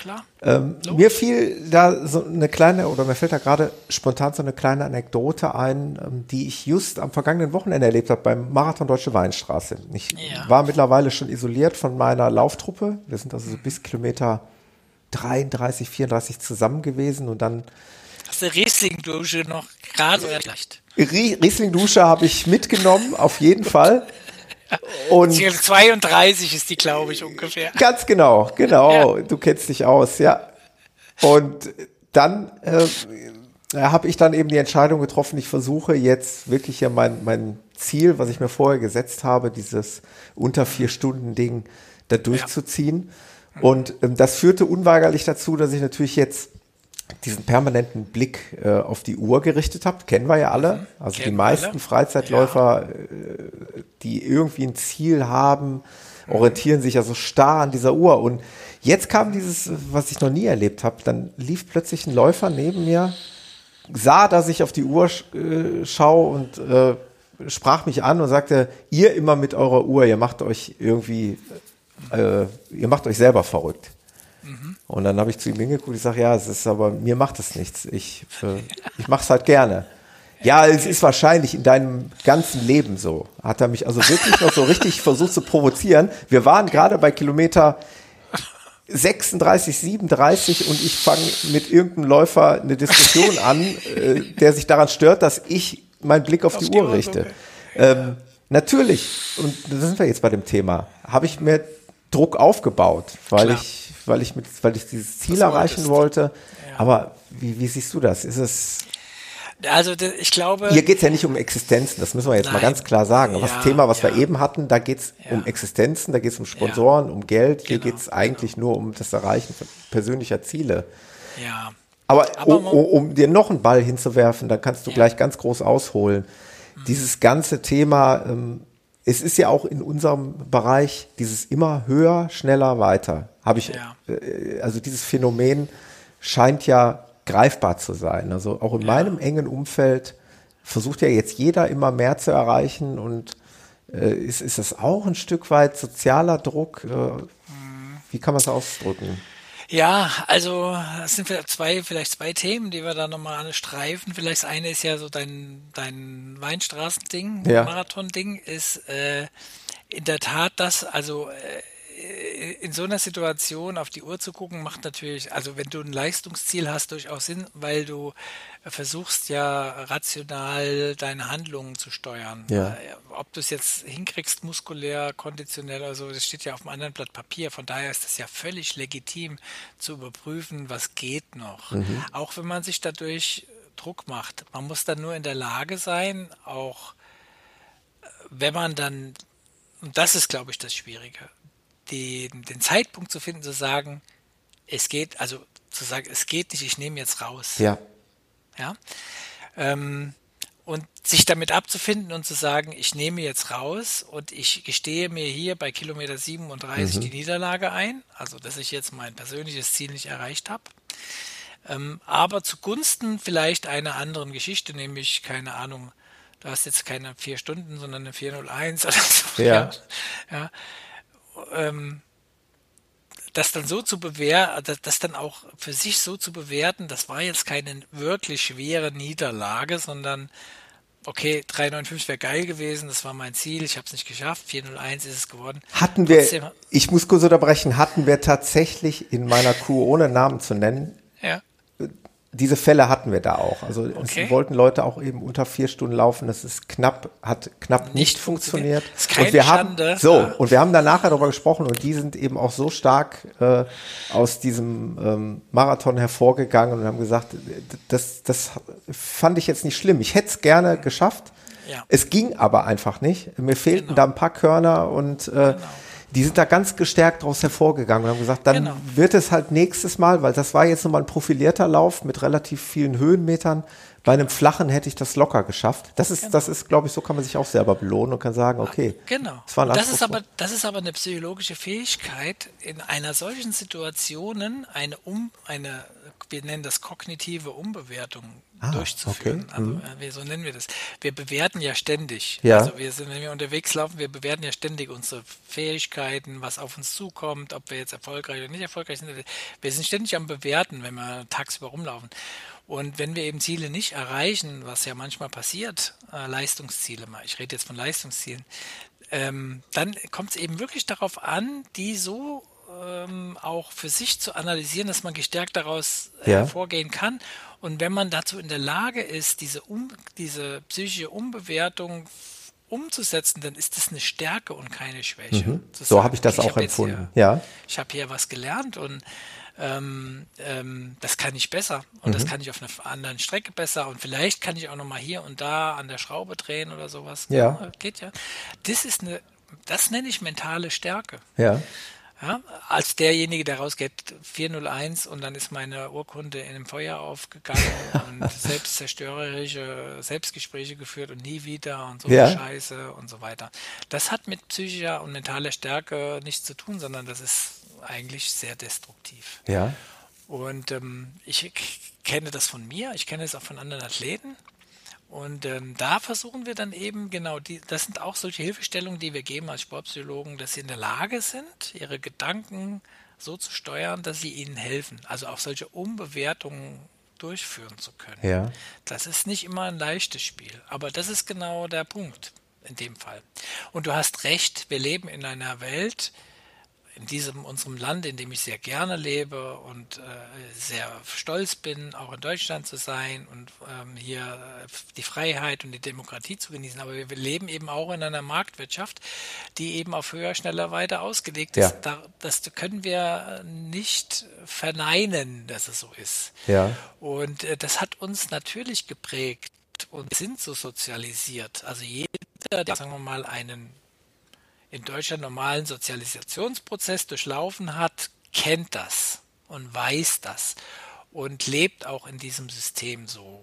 Speaker 2: Klar.
Speaker 1: Ähm, mir fiel da so eine kleine, oder mir fällt da gerade spontan so eine kleine Anekdote ein, ähm, die ich just am vergangenen Wochenende erlebt habe beim Marathon Deutsche Weinstraße. Ich ja. war mittlerweile schon isoliert von meiner Lauftruppe. Wir sind also so bis Kilometer 33, 34 zusammen gewesen und dann.
Speaker 2: Hast du Riesling-Dusche noch gerade oder schlecht?
Speaker 1: Riesling-Dusche habe ich mitgenommen, auf jeden Fall.
Speaker 2: Und 32 ist die, glaube ich, ungefähr.
Speaker 1: Ganz genau, genau. Ja. Du kennst dich aus, ja. Und dann äh, habe ich dann eben die Entscheidung getroffen, ich versuche jetzt wirklich ja mein, mein Ziel, was ich mir vorher gesetzt habe, dieses unter vier Stunden Ding da durchzuziehen. Ja. Und ähm, das führte unweigerlich dazu, dass ich natürlich jetzt diesen permanenten Blick äh, auf die Uhr gerichtet habe, kennen wir ja alle. Mhm. Also kennen die meisten alle. Freizeitläufer, ja. äh, die irgendwie ein Ziel haben, orientieren sich ja so starr an dieser Uhr. Und jetzt kam dieses, was ich noch nie erlebt habe, dann lief plötzlich ein Läufer neben mir, sah, dass ich auf die Uhr äh, schaue und äh, sprach mich an und sagte, ihr immer mit eurer Uhr, ihr macht euch irgendwie, äh, ihr macht euch selber verrückt. Mhm. Und dann habe ich zu ihm hingeguckt, ich sage, ja, es ist aber, mir macht das nichts. Ich, äh, ich mache es halt gerne. Ja, es ist wahrscheinlich in deinem ganzen Leben so. Hat er mich also wirklich noch so richtig versucht zu provozieren. Wir waren gerade bei Kilometer 36, 37 und ich fange mit irgendeinem Läufer eine Diskussion an, äh, der sich daran stört, dass ich meinen Blick auf, auf die, die, Uhr richte. Ähm, natürlich, und da sind wir jetzt bei dem Thema, habe ich mir Druck aufgebaut, weil Klar. ich weil ich mit, weil ich dieses Ziel das erreichen wollte. Ja. Aber wie, wie siehst du das? Ist es
Speaker 2: also ich glaube.
Speaker 1: Hier geht es ja nicht um Existenzen, das müssen wir jetzt Nein. mal ganz klar sagen. Ja, das Thema, was ja. wir eben hatten, da geht es ja. um Existenzen, da geht es um Sponsoren, um Geld. Hier genau, geht es eigentlich genau. nur um das Erreichen persönlicher Ziele.
Speaker 2: Ja.
Speaker 1: Aber, Aber um, um, dir noch einen Ball hinzuwerfen, da kannst du gleich ganz groß ausholen. Mhm. Dieses ganze Thema ähm, es ist ja auch in unserem Bereich dieses immer höher, schneller, weiter. Habe ich, ja. äh, also dieses Phänomen scheint ja greifbar zu sein. Also auch in ja. meinem engen Umfeld versucht ja jetzt jeder immer mehr zu erreichen und äh, ist, ist das auch ein Stück weit sozialer Druck? Äh, mhm. Wie kann man es ausdrücken?
Speaker 2: Ja, also es sind vielleicht zwei, vielleicht zwei Themen, die wir da nochmal alle streifen. Vielleicht das eine ist ja so dein, dein Weinstraßending, ja. Marathon-Ding, ist äh, in der Tat das, also äh, in so einer Situation auf die Uhr zu gucken, macht natürlich, also wenn du ein Leistungsziel hast, durchaus Sinn, weil du versuchst ja rational deine Handlungen zu steuern. Ja. Äh, ob du es jetzt hinkriegst, muskulär, konditionell oder so, das steht ja auf einem anderen Blatt Papier. Von daher ist es ja völlig legitim zu überprüfen, was geht noch. Mhm. Auch wenn man sich dadurch Druck macht. Man muss dann nur in der Lage sein, auch wenn man dann, und das ist, glaube ich, das Schwierige, den, den Zeitpunkt zu finden, zu sagen, es geht, also zu sagen, es geht nicht, ich nehme jetzt raus.
Speaker 1: Ja.
Speaker 2: Ja. Ähm, und sich damit abzufinden und zu sagen, ich nehme jetzt raus und ich gestehe mir hier bei Kilometer 37 mhm. die Niederlage ein, also dass ich jetzt mein persönliches Ziel nicht erreicht habe. Ähm, aber zugunsten vielleicht einer anderen Geschichte, nämlich, keine Ahnung, du hast jetzt keine vier Stunden, sondern eine 401 oder so.
Speaker 1: Ja.
Speaker 2: ja ähm, das dann so zu bewerten, das, dann auch für sich so zu bewerten, das war jetzt keine wirklich schwere Niederlage, sondern okay, 395 wäre geil gewesen, das war mein Ziel, ich habe es nicht geschafft, 401 ist es geworden.
Speaker 1: Hatten wir, Trotzdem, ich muss kurz unterbrechen, hatten wir tatsächlich in meiner Crew, ohne Namen zu nennen,
Speaker 2: ja
Speaker 1: diese Fälle hatten wir da auch. Also okay. es wollten Leute auch eben unter vier Stunden laufen. Das ist knapp, hat knapp nicht, funktioniert.
Speaker 2: Das ist keine
Speaker 1: und wir
Speaker 2: Schande.
Speaker 1: haben so ja. und wir haben da nachher darüber gesprochen und die sind eben auch so stark äh, aus diesem ähm, Marathon hervorgegangen und haben gesagt, das, das fand ich jetzt nicht schlimm. Ich hätte es gerne geschafft. Ja. Es ging aber einfach nicht. Mir fehlten genau. da ein paar Körner und äh, genau die sind da ganz gestärkt daraus hervorgegangen und haben gesagt, dann genau. wird es halt nächstes Mal, weil das war jetzt nochmal ein profilierter Lauf mit relativ vielen Höhenmetern. Bei einem flachen hätte ich das locker geschafft. Das ist, genau. das ist, glaube ich, so kann man sich auch selber belohnen und kann sagen, okay.
Speaker 2: Genau. Das, war ein das ist aber, das ist aber eine psychologische Fähigkeit, in einer solchen Situation eine um, eine, wir nennen das kognitive Umbewertung ah, durchzuführen. Okay. Also, mhm. so nennen wir das. Wir bewerten ja ständig. Ja. Also wir sind, wenn wir unterwegs laufen, wir bewerten ja ständig unsere Fähigkeiten, was auf uns zukommt, ob wir jetzt erfolgreich oder nicht erfolgreich sind. Wir sind ständig am Bewerten, wenn wir tagsüber rumlaufen. Und wenn wir eben Ziele nicht erreichen, was ja manchmal passiert, äh, Leistungsziele mal, ich rede jetzt von Leistungszielen, ähm, dann kommt es eben wirklich darauf an, die so ähm, auch für sich zu analysieren, dass man gestärkt daraus äh, ja. hervorgehen kann und wenn man dazu in der Lage ist, diese, um, diese psychische Umbewertung umzusetzen, dann ist das eine Stärke und keine Schwäche.
Speaker 1: Mhm. So habe ich das auch empfunden. Hier, ja.
Speaker 2: Ich habe hier was gelernt und ähm, ähm, das kann ich besser und mhm. das kann ich auf einer anderen Strecke besser und vielleicht kann ich auch noch mal hier und da an der Schraube drehen oder sowas.
Speaker 1: Ja.
Speaker 2: Geht ja. Das ist eine, das nenne ich mentale Stärke.
Speaker 1: Ja.
Speaker 2: Ja, als derjenige, der rausgeht, 401 und dann ist meine Urkunde in einem Feuer aufgegangen und selbstzerstörerische Selbstgespräche geführt und nie wieder und so ja. Scheiße und so weiter. Das hat mit psychischer und mentaler Stärke nichts zu tun, sondern das ist eigentlich sehr destruktiv.
Speaker 1: Ja.
Speaker 2: Und ähm, ich kenne das von mir, ich kenne es auch von anderen Athleten. Und ähm, da versuchen wir dann eben genau, die, das sind auch solche Hilfestellungen, die wir geben als Sportpsychologen, dass sie in der Lage sind, ihre Gedanken so zu steuern, dass sie ihnen helfen. Also auch solche Umbewertungen durchführen zu können.
Speaker 1: Ja.
Speaker 2: Das ist nicht immer ein leichtes Spiel, aber das ist genau der Punkt in dem Fall. Und du hast recht, wir leben in einer Welt, in diesem unserem Land, in dem ich sehr gerne lebe und äh, sehr stolz bin, auch in Deutschland zu sein und ähm, hier äh, die Freiheit und die Demokratie zu genießen. Aber wir leben eben auch in einer Marktwirtschaft, die eben auf höher, schneller, weiter ausgelegt ist. Ja. Da, das können wir nicht verneinen, dass es so ist.
Speaker 1: Ja.
Speaker 2: Und äh, das hat uns natürlich geprägt und sind so sozialisiert. Also jeder, der, sagen wir mal, einen in Deutschland normalen Sozialisationsprozess durchlaufen hat, kennt das und weiß das und lebt auch in diesem System so.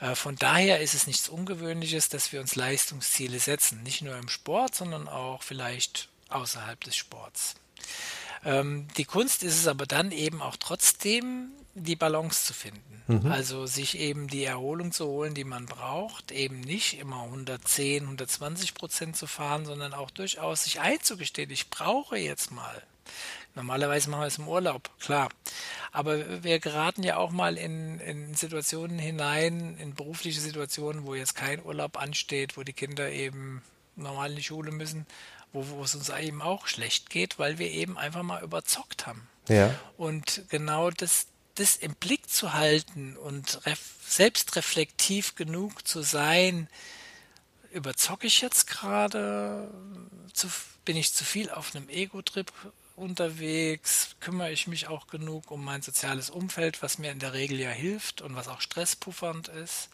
Speaker 2: Äh, von daher ist es nichts Ungewöhnliches, dass wir uns Leistungsziele setzen, nicht nur im Sport, sondern auch vielleicht außerhalb des Sports. Ähm, die Kunst ist es aber dann eben auch trotzdem, die Balance zu finden. Mhm. Also sich eben die Erholung zu holen, die man braucht, eben nicht immer 110, 120 Prozent zu fahren, sondern auch durchaus sich einzugestehen, ich brauche jetzt mal. Normalerweise machen wir es im Urlaub, klar. Aber wir geraten ja auch mal in, in Situationen hinein, in berufliche Situationen, wo jetzt kein Urlaub ansteht, wo die Kinder eben normal in die Schule müssen, wo, wo es uns eben auch schlecht geht, weil wir eben einfach mal überzockt haben.
Speaker 1: Ja.
Speaker 2: Und genau das, das im Blick zu halten und selbstreflektiv genug zu sein, überzocke ich jetzt gerade, bin ich zu viel auf einem Ego-Trip unterwegs, kümmere ich mich auch genug um mein soziales Umfeld, was mir in der Regel ja hilft und was auch stresspuffernd ist.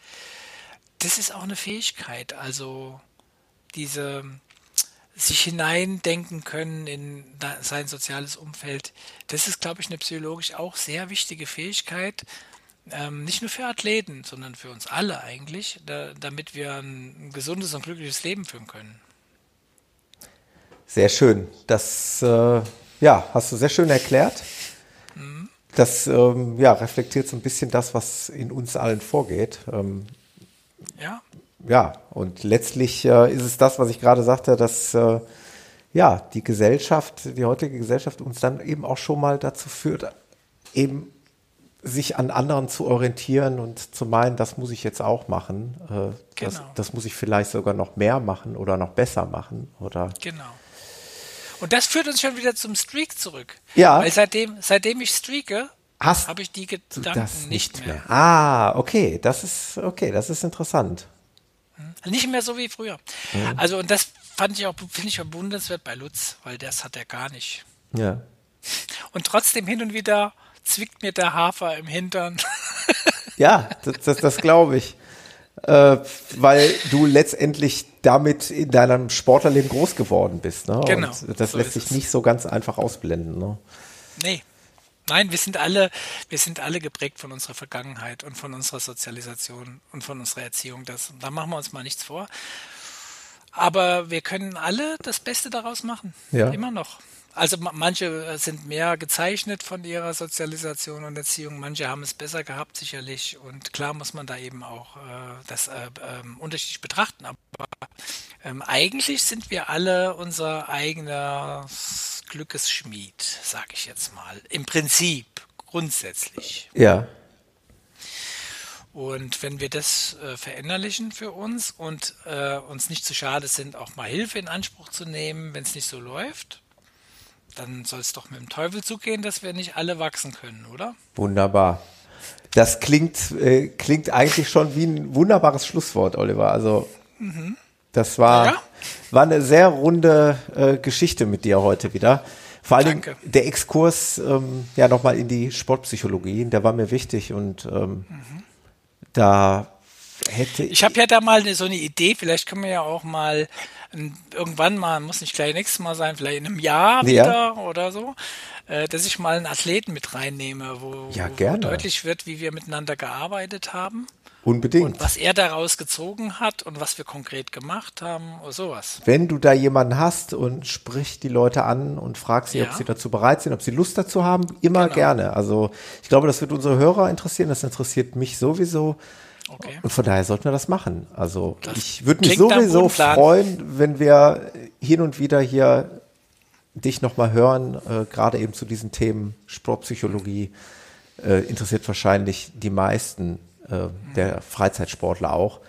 Speaker 2: Das ist auch eine Fähigkeit, also diese sich hineindenken können in sein soziales Umfeld. Das ist, glaube ich, eine psychologisch auch sehr wichtige Fähigkeit, ähm, nicht nur für Athleten, sondern für uns alle eigentlich, da, damit wir ein gesundes und glückliches Leben führen können.
Speaker 1: Sehr schön. Das äh, ja, hast du sehr schön erklärt. Mhm. Das ähm, ja, reflektiert so ein bisschen das, was in uns allen vorgeht. Ähm,
Speaker 2: ja
Speaker 1: ja, und letztlich äh, ist es das, was ich gerade sagte, dass äh, ja, die Gesellschaft, die heutige Gesellschaft uns dann eben auch schon mal dazu führt, eben sich an anderen zu orientieren und zu meinen, das muss ich jetzt auch machen. Äh, genau. das, das, muss ich vielleicht sogar noch mehr machen oder noch besser machen. Oder
Speaker 2: genau. Und das führt uns schon wieder zum Streak zurück.
Speaker 1: Ja.
Speaker 2: Weil seitdem, seitdem ich streake, habe ich die Gedanken
Speaker 1: das nicht mehr. mehr. Ah, okay, das ist okay, das ist interessant.
Speaker 2: Hm. Nicht mehr so wie früher. Mhm. Also und das fand ich auch, finde ich bewundernswert bei Lutz, weil das hat er gar nicht.
Speaker 1: Ja.
Speaker 2: Und trotzdem hin und wieder zwickt mir der Hafer im Hintern.
Speaker 1: ja, das, das, das glaube ich. Äh, weil du letztendlich damit in deinem Sportlerleben groß geworden bist. Ne?
Speaker 2: Genau.
Speaker 1: Und das so lässt sich nicht so ganz einfach ausblenden. Ne?
Speaker 2: Nee. Nein, wir sind alle, wir sind alle geprägt von unserer Vergangenheit und von unserer Sozialisation und von unserer Erziehung. Das, da machen wir uns mal nichts vor. Aber wir können alle das Beste daraus machen.
Speaker 1: Ja.
Speaker 2: Immer noch. Also manche äh, sind mehr gezeichnet von ihrer Sozialisation und Erziehung, manche haben es besser gehabt sicherlich und klar muss man da eben auch äh, das äh, ähm, unterschiedlich betrachten, aber ähm, eigentlich sind wir alle unser eigener Glückesschmied, sage ich jetzt mal, im Prinzip, grundsätzlich.
Speaker 1: Ja.
Speaker 2: Und wenn wir das äh, verinnerlichen für uns und äh, uns nicht zu schade sind, auch mal Hilfe in Anspruch zu nehmen, wenn es nicht so läuft, dann soll es doch mit dem Teufel zugehen, dass wir nicht alle wachsen können, oder?
Speaker 1: Wunderbar. Das klingt, äh, klingt eigentlich schon wie ein wunderbares Schlusswort, Oliver. Also mhm. das war, ja. War eine sehr runde äh, Geschichte mit dir heute wieder. Vor allem der Exkurs ähm, ja nochmal in die Sportpsychologie, der war mir wichtig und ähm, mhm. da hätte
Speaker 2: ich. Ich habe ja da mal so eine Idee, vielleicht können wir ja auch mal irgendwann mal, muss nicht gleich nächstes Mal sein, vielleicht in einem Jahr wieder ja. oder so, äh, dass ich mal einen Athleten mit reinnehme, wo,
Speaker 1: ja,
Speaker 2: wo deutlich wird, wie wir miteinander gearbeitet haben.
Speaker 1: Unbedingt.
Speaker 2: Und was er daraus gezogen hat und was wir konkret gemacht haben oder sowas.
Speaker 1: Wenn du da jemanden hast und sprich die Leute an und frag sie, ja. ob sie dazu bereit sind, ob sie Lust dazu haben, immer genau. gerne. Also ich glaube, das wird unsere Hörer interessieren, das interessiert mich sowieso. Okay. Und von daher sollten wir das machen. Also das ich würde mich sowieso freuen, wenn wir hin und wieder hier dich nochmal hören, äh, gerade eben zu diesen Themen Sportpsychologie. Äh, interessiert wahrscheinlich die meisten äh, der Freizeitsportler auch,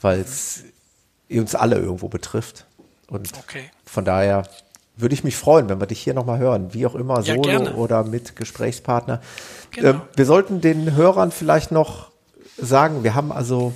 Speaker 1: weil es uns alle irgendwo betrifft. Und okay. von daher würde ich mich freuen, wenn wir dich hier nochmal hören, wie auch immer, solo ja, oder mit Gesprächspartner. Genau. Ähm, wir sollten den Hörern vielleicht noch sagen, wir haben also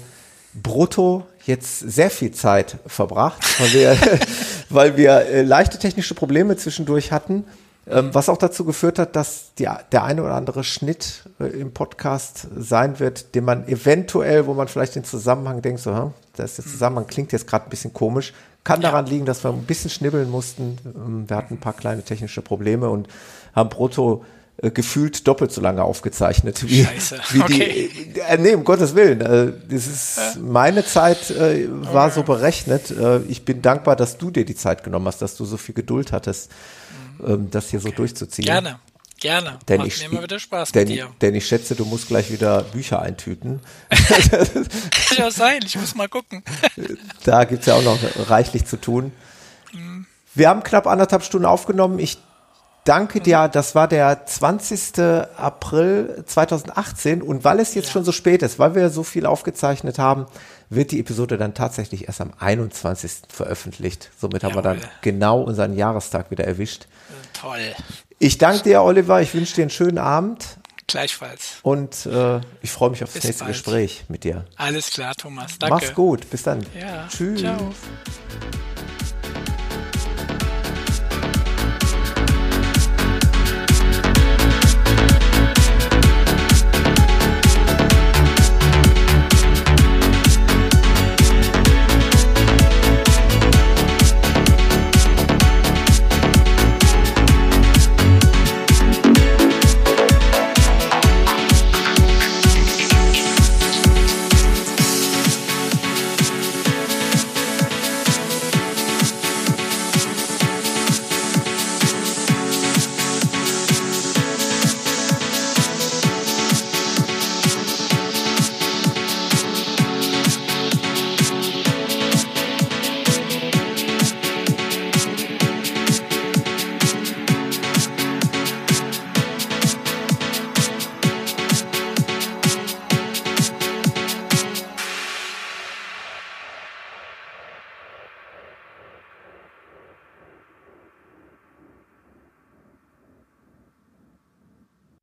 Speaker 1: brutto jetzt sehr viel Zeit verbracht, weil wir, weil wir äh, leichte technische Probleme zwischendurch hatten, was auch dazu geführt hat, dass die, der eine oder andere Schnitt äh, im Podcast sein wird, den man eventuell, wo man vielleicht den Zusammenhang denkt, so, hm, da ist der Zusammenhang, klingt jetzt gerade ein bisschen komisch, kann daran liegen, dass wir ein bisschen schnibbeln mussten. Ähm, wir hatten ein paar kleine technische Probleme und haben brutto äh, gefühlt doppelt so lange aufgezeichnet wie,
Speaker 2: Scheiße.
Speaker 1: wie okay. die. Äh, nee, um Gottes Willen. Äh, das ist, äh. Meine Zeit äh, war okay. so berechnet. Äh, ich bin dankbar, dass du dir die Zeit genommen hast, dass du so viel Geduld hattest, mhm. Ähm, das hier okay. so durchzuziehen.
Speaker 2: Gerne. Gerne.
Speaker 1: Denn Macht ich, mir wieder Spaß denn, mit dir. Denn ich schätze, du musst gleich wieder Bücher eintüten.
Speaker 2: Kann ja sein, ich muss mal gucken.
Speaker 1: da gibt's ja auch noch reichlich zu tun. Mhm. Wir haben knapp anderthalb Stunden aufgenommen. Ich Danke dir, das war der 20. April 2018 und weil es jetzt ja. schon so spät ist, weil wir so viel aufgezeichnet haben, wird die Episode dann tatsächlich erst am 21. veröffentlicht. Somit Jawohl. haben wir dann genau unseren Jahrestag wieder erwischt.
Speaker 2: Toll.
Speaker 1: Ich danke dir, Oliver. Ich wünsche dir einen schönen Abend.
Speaker 2: Gleichfalls.
Speaker 1: Und äh, ich freue mich auf das nächste bald. Gespräch mit dir.
Speaker 2: Alles klar, Thomas. Danke.
Speaker 1: Mach's gut. Bis dann.
Speaker 2: Ja. Tschüss. Ciao.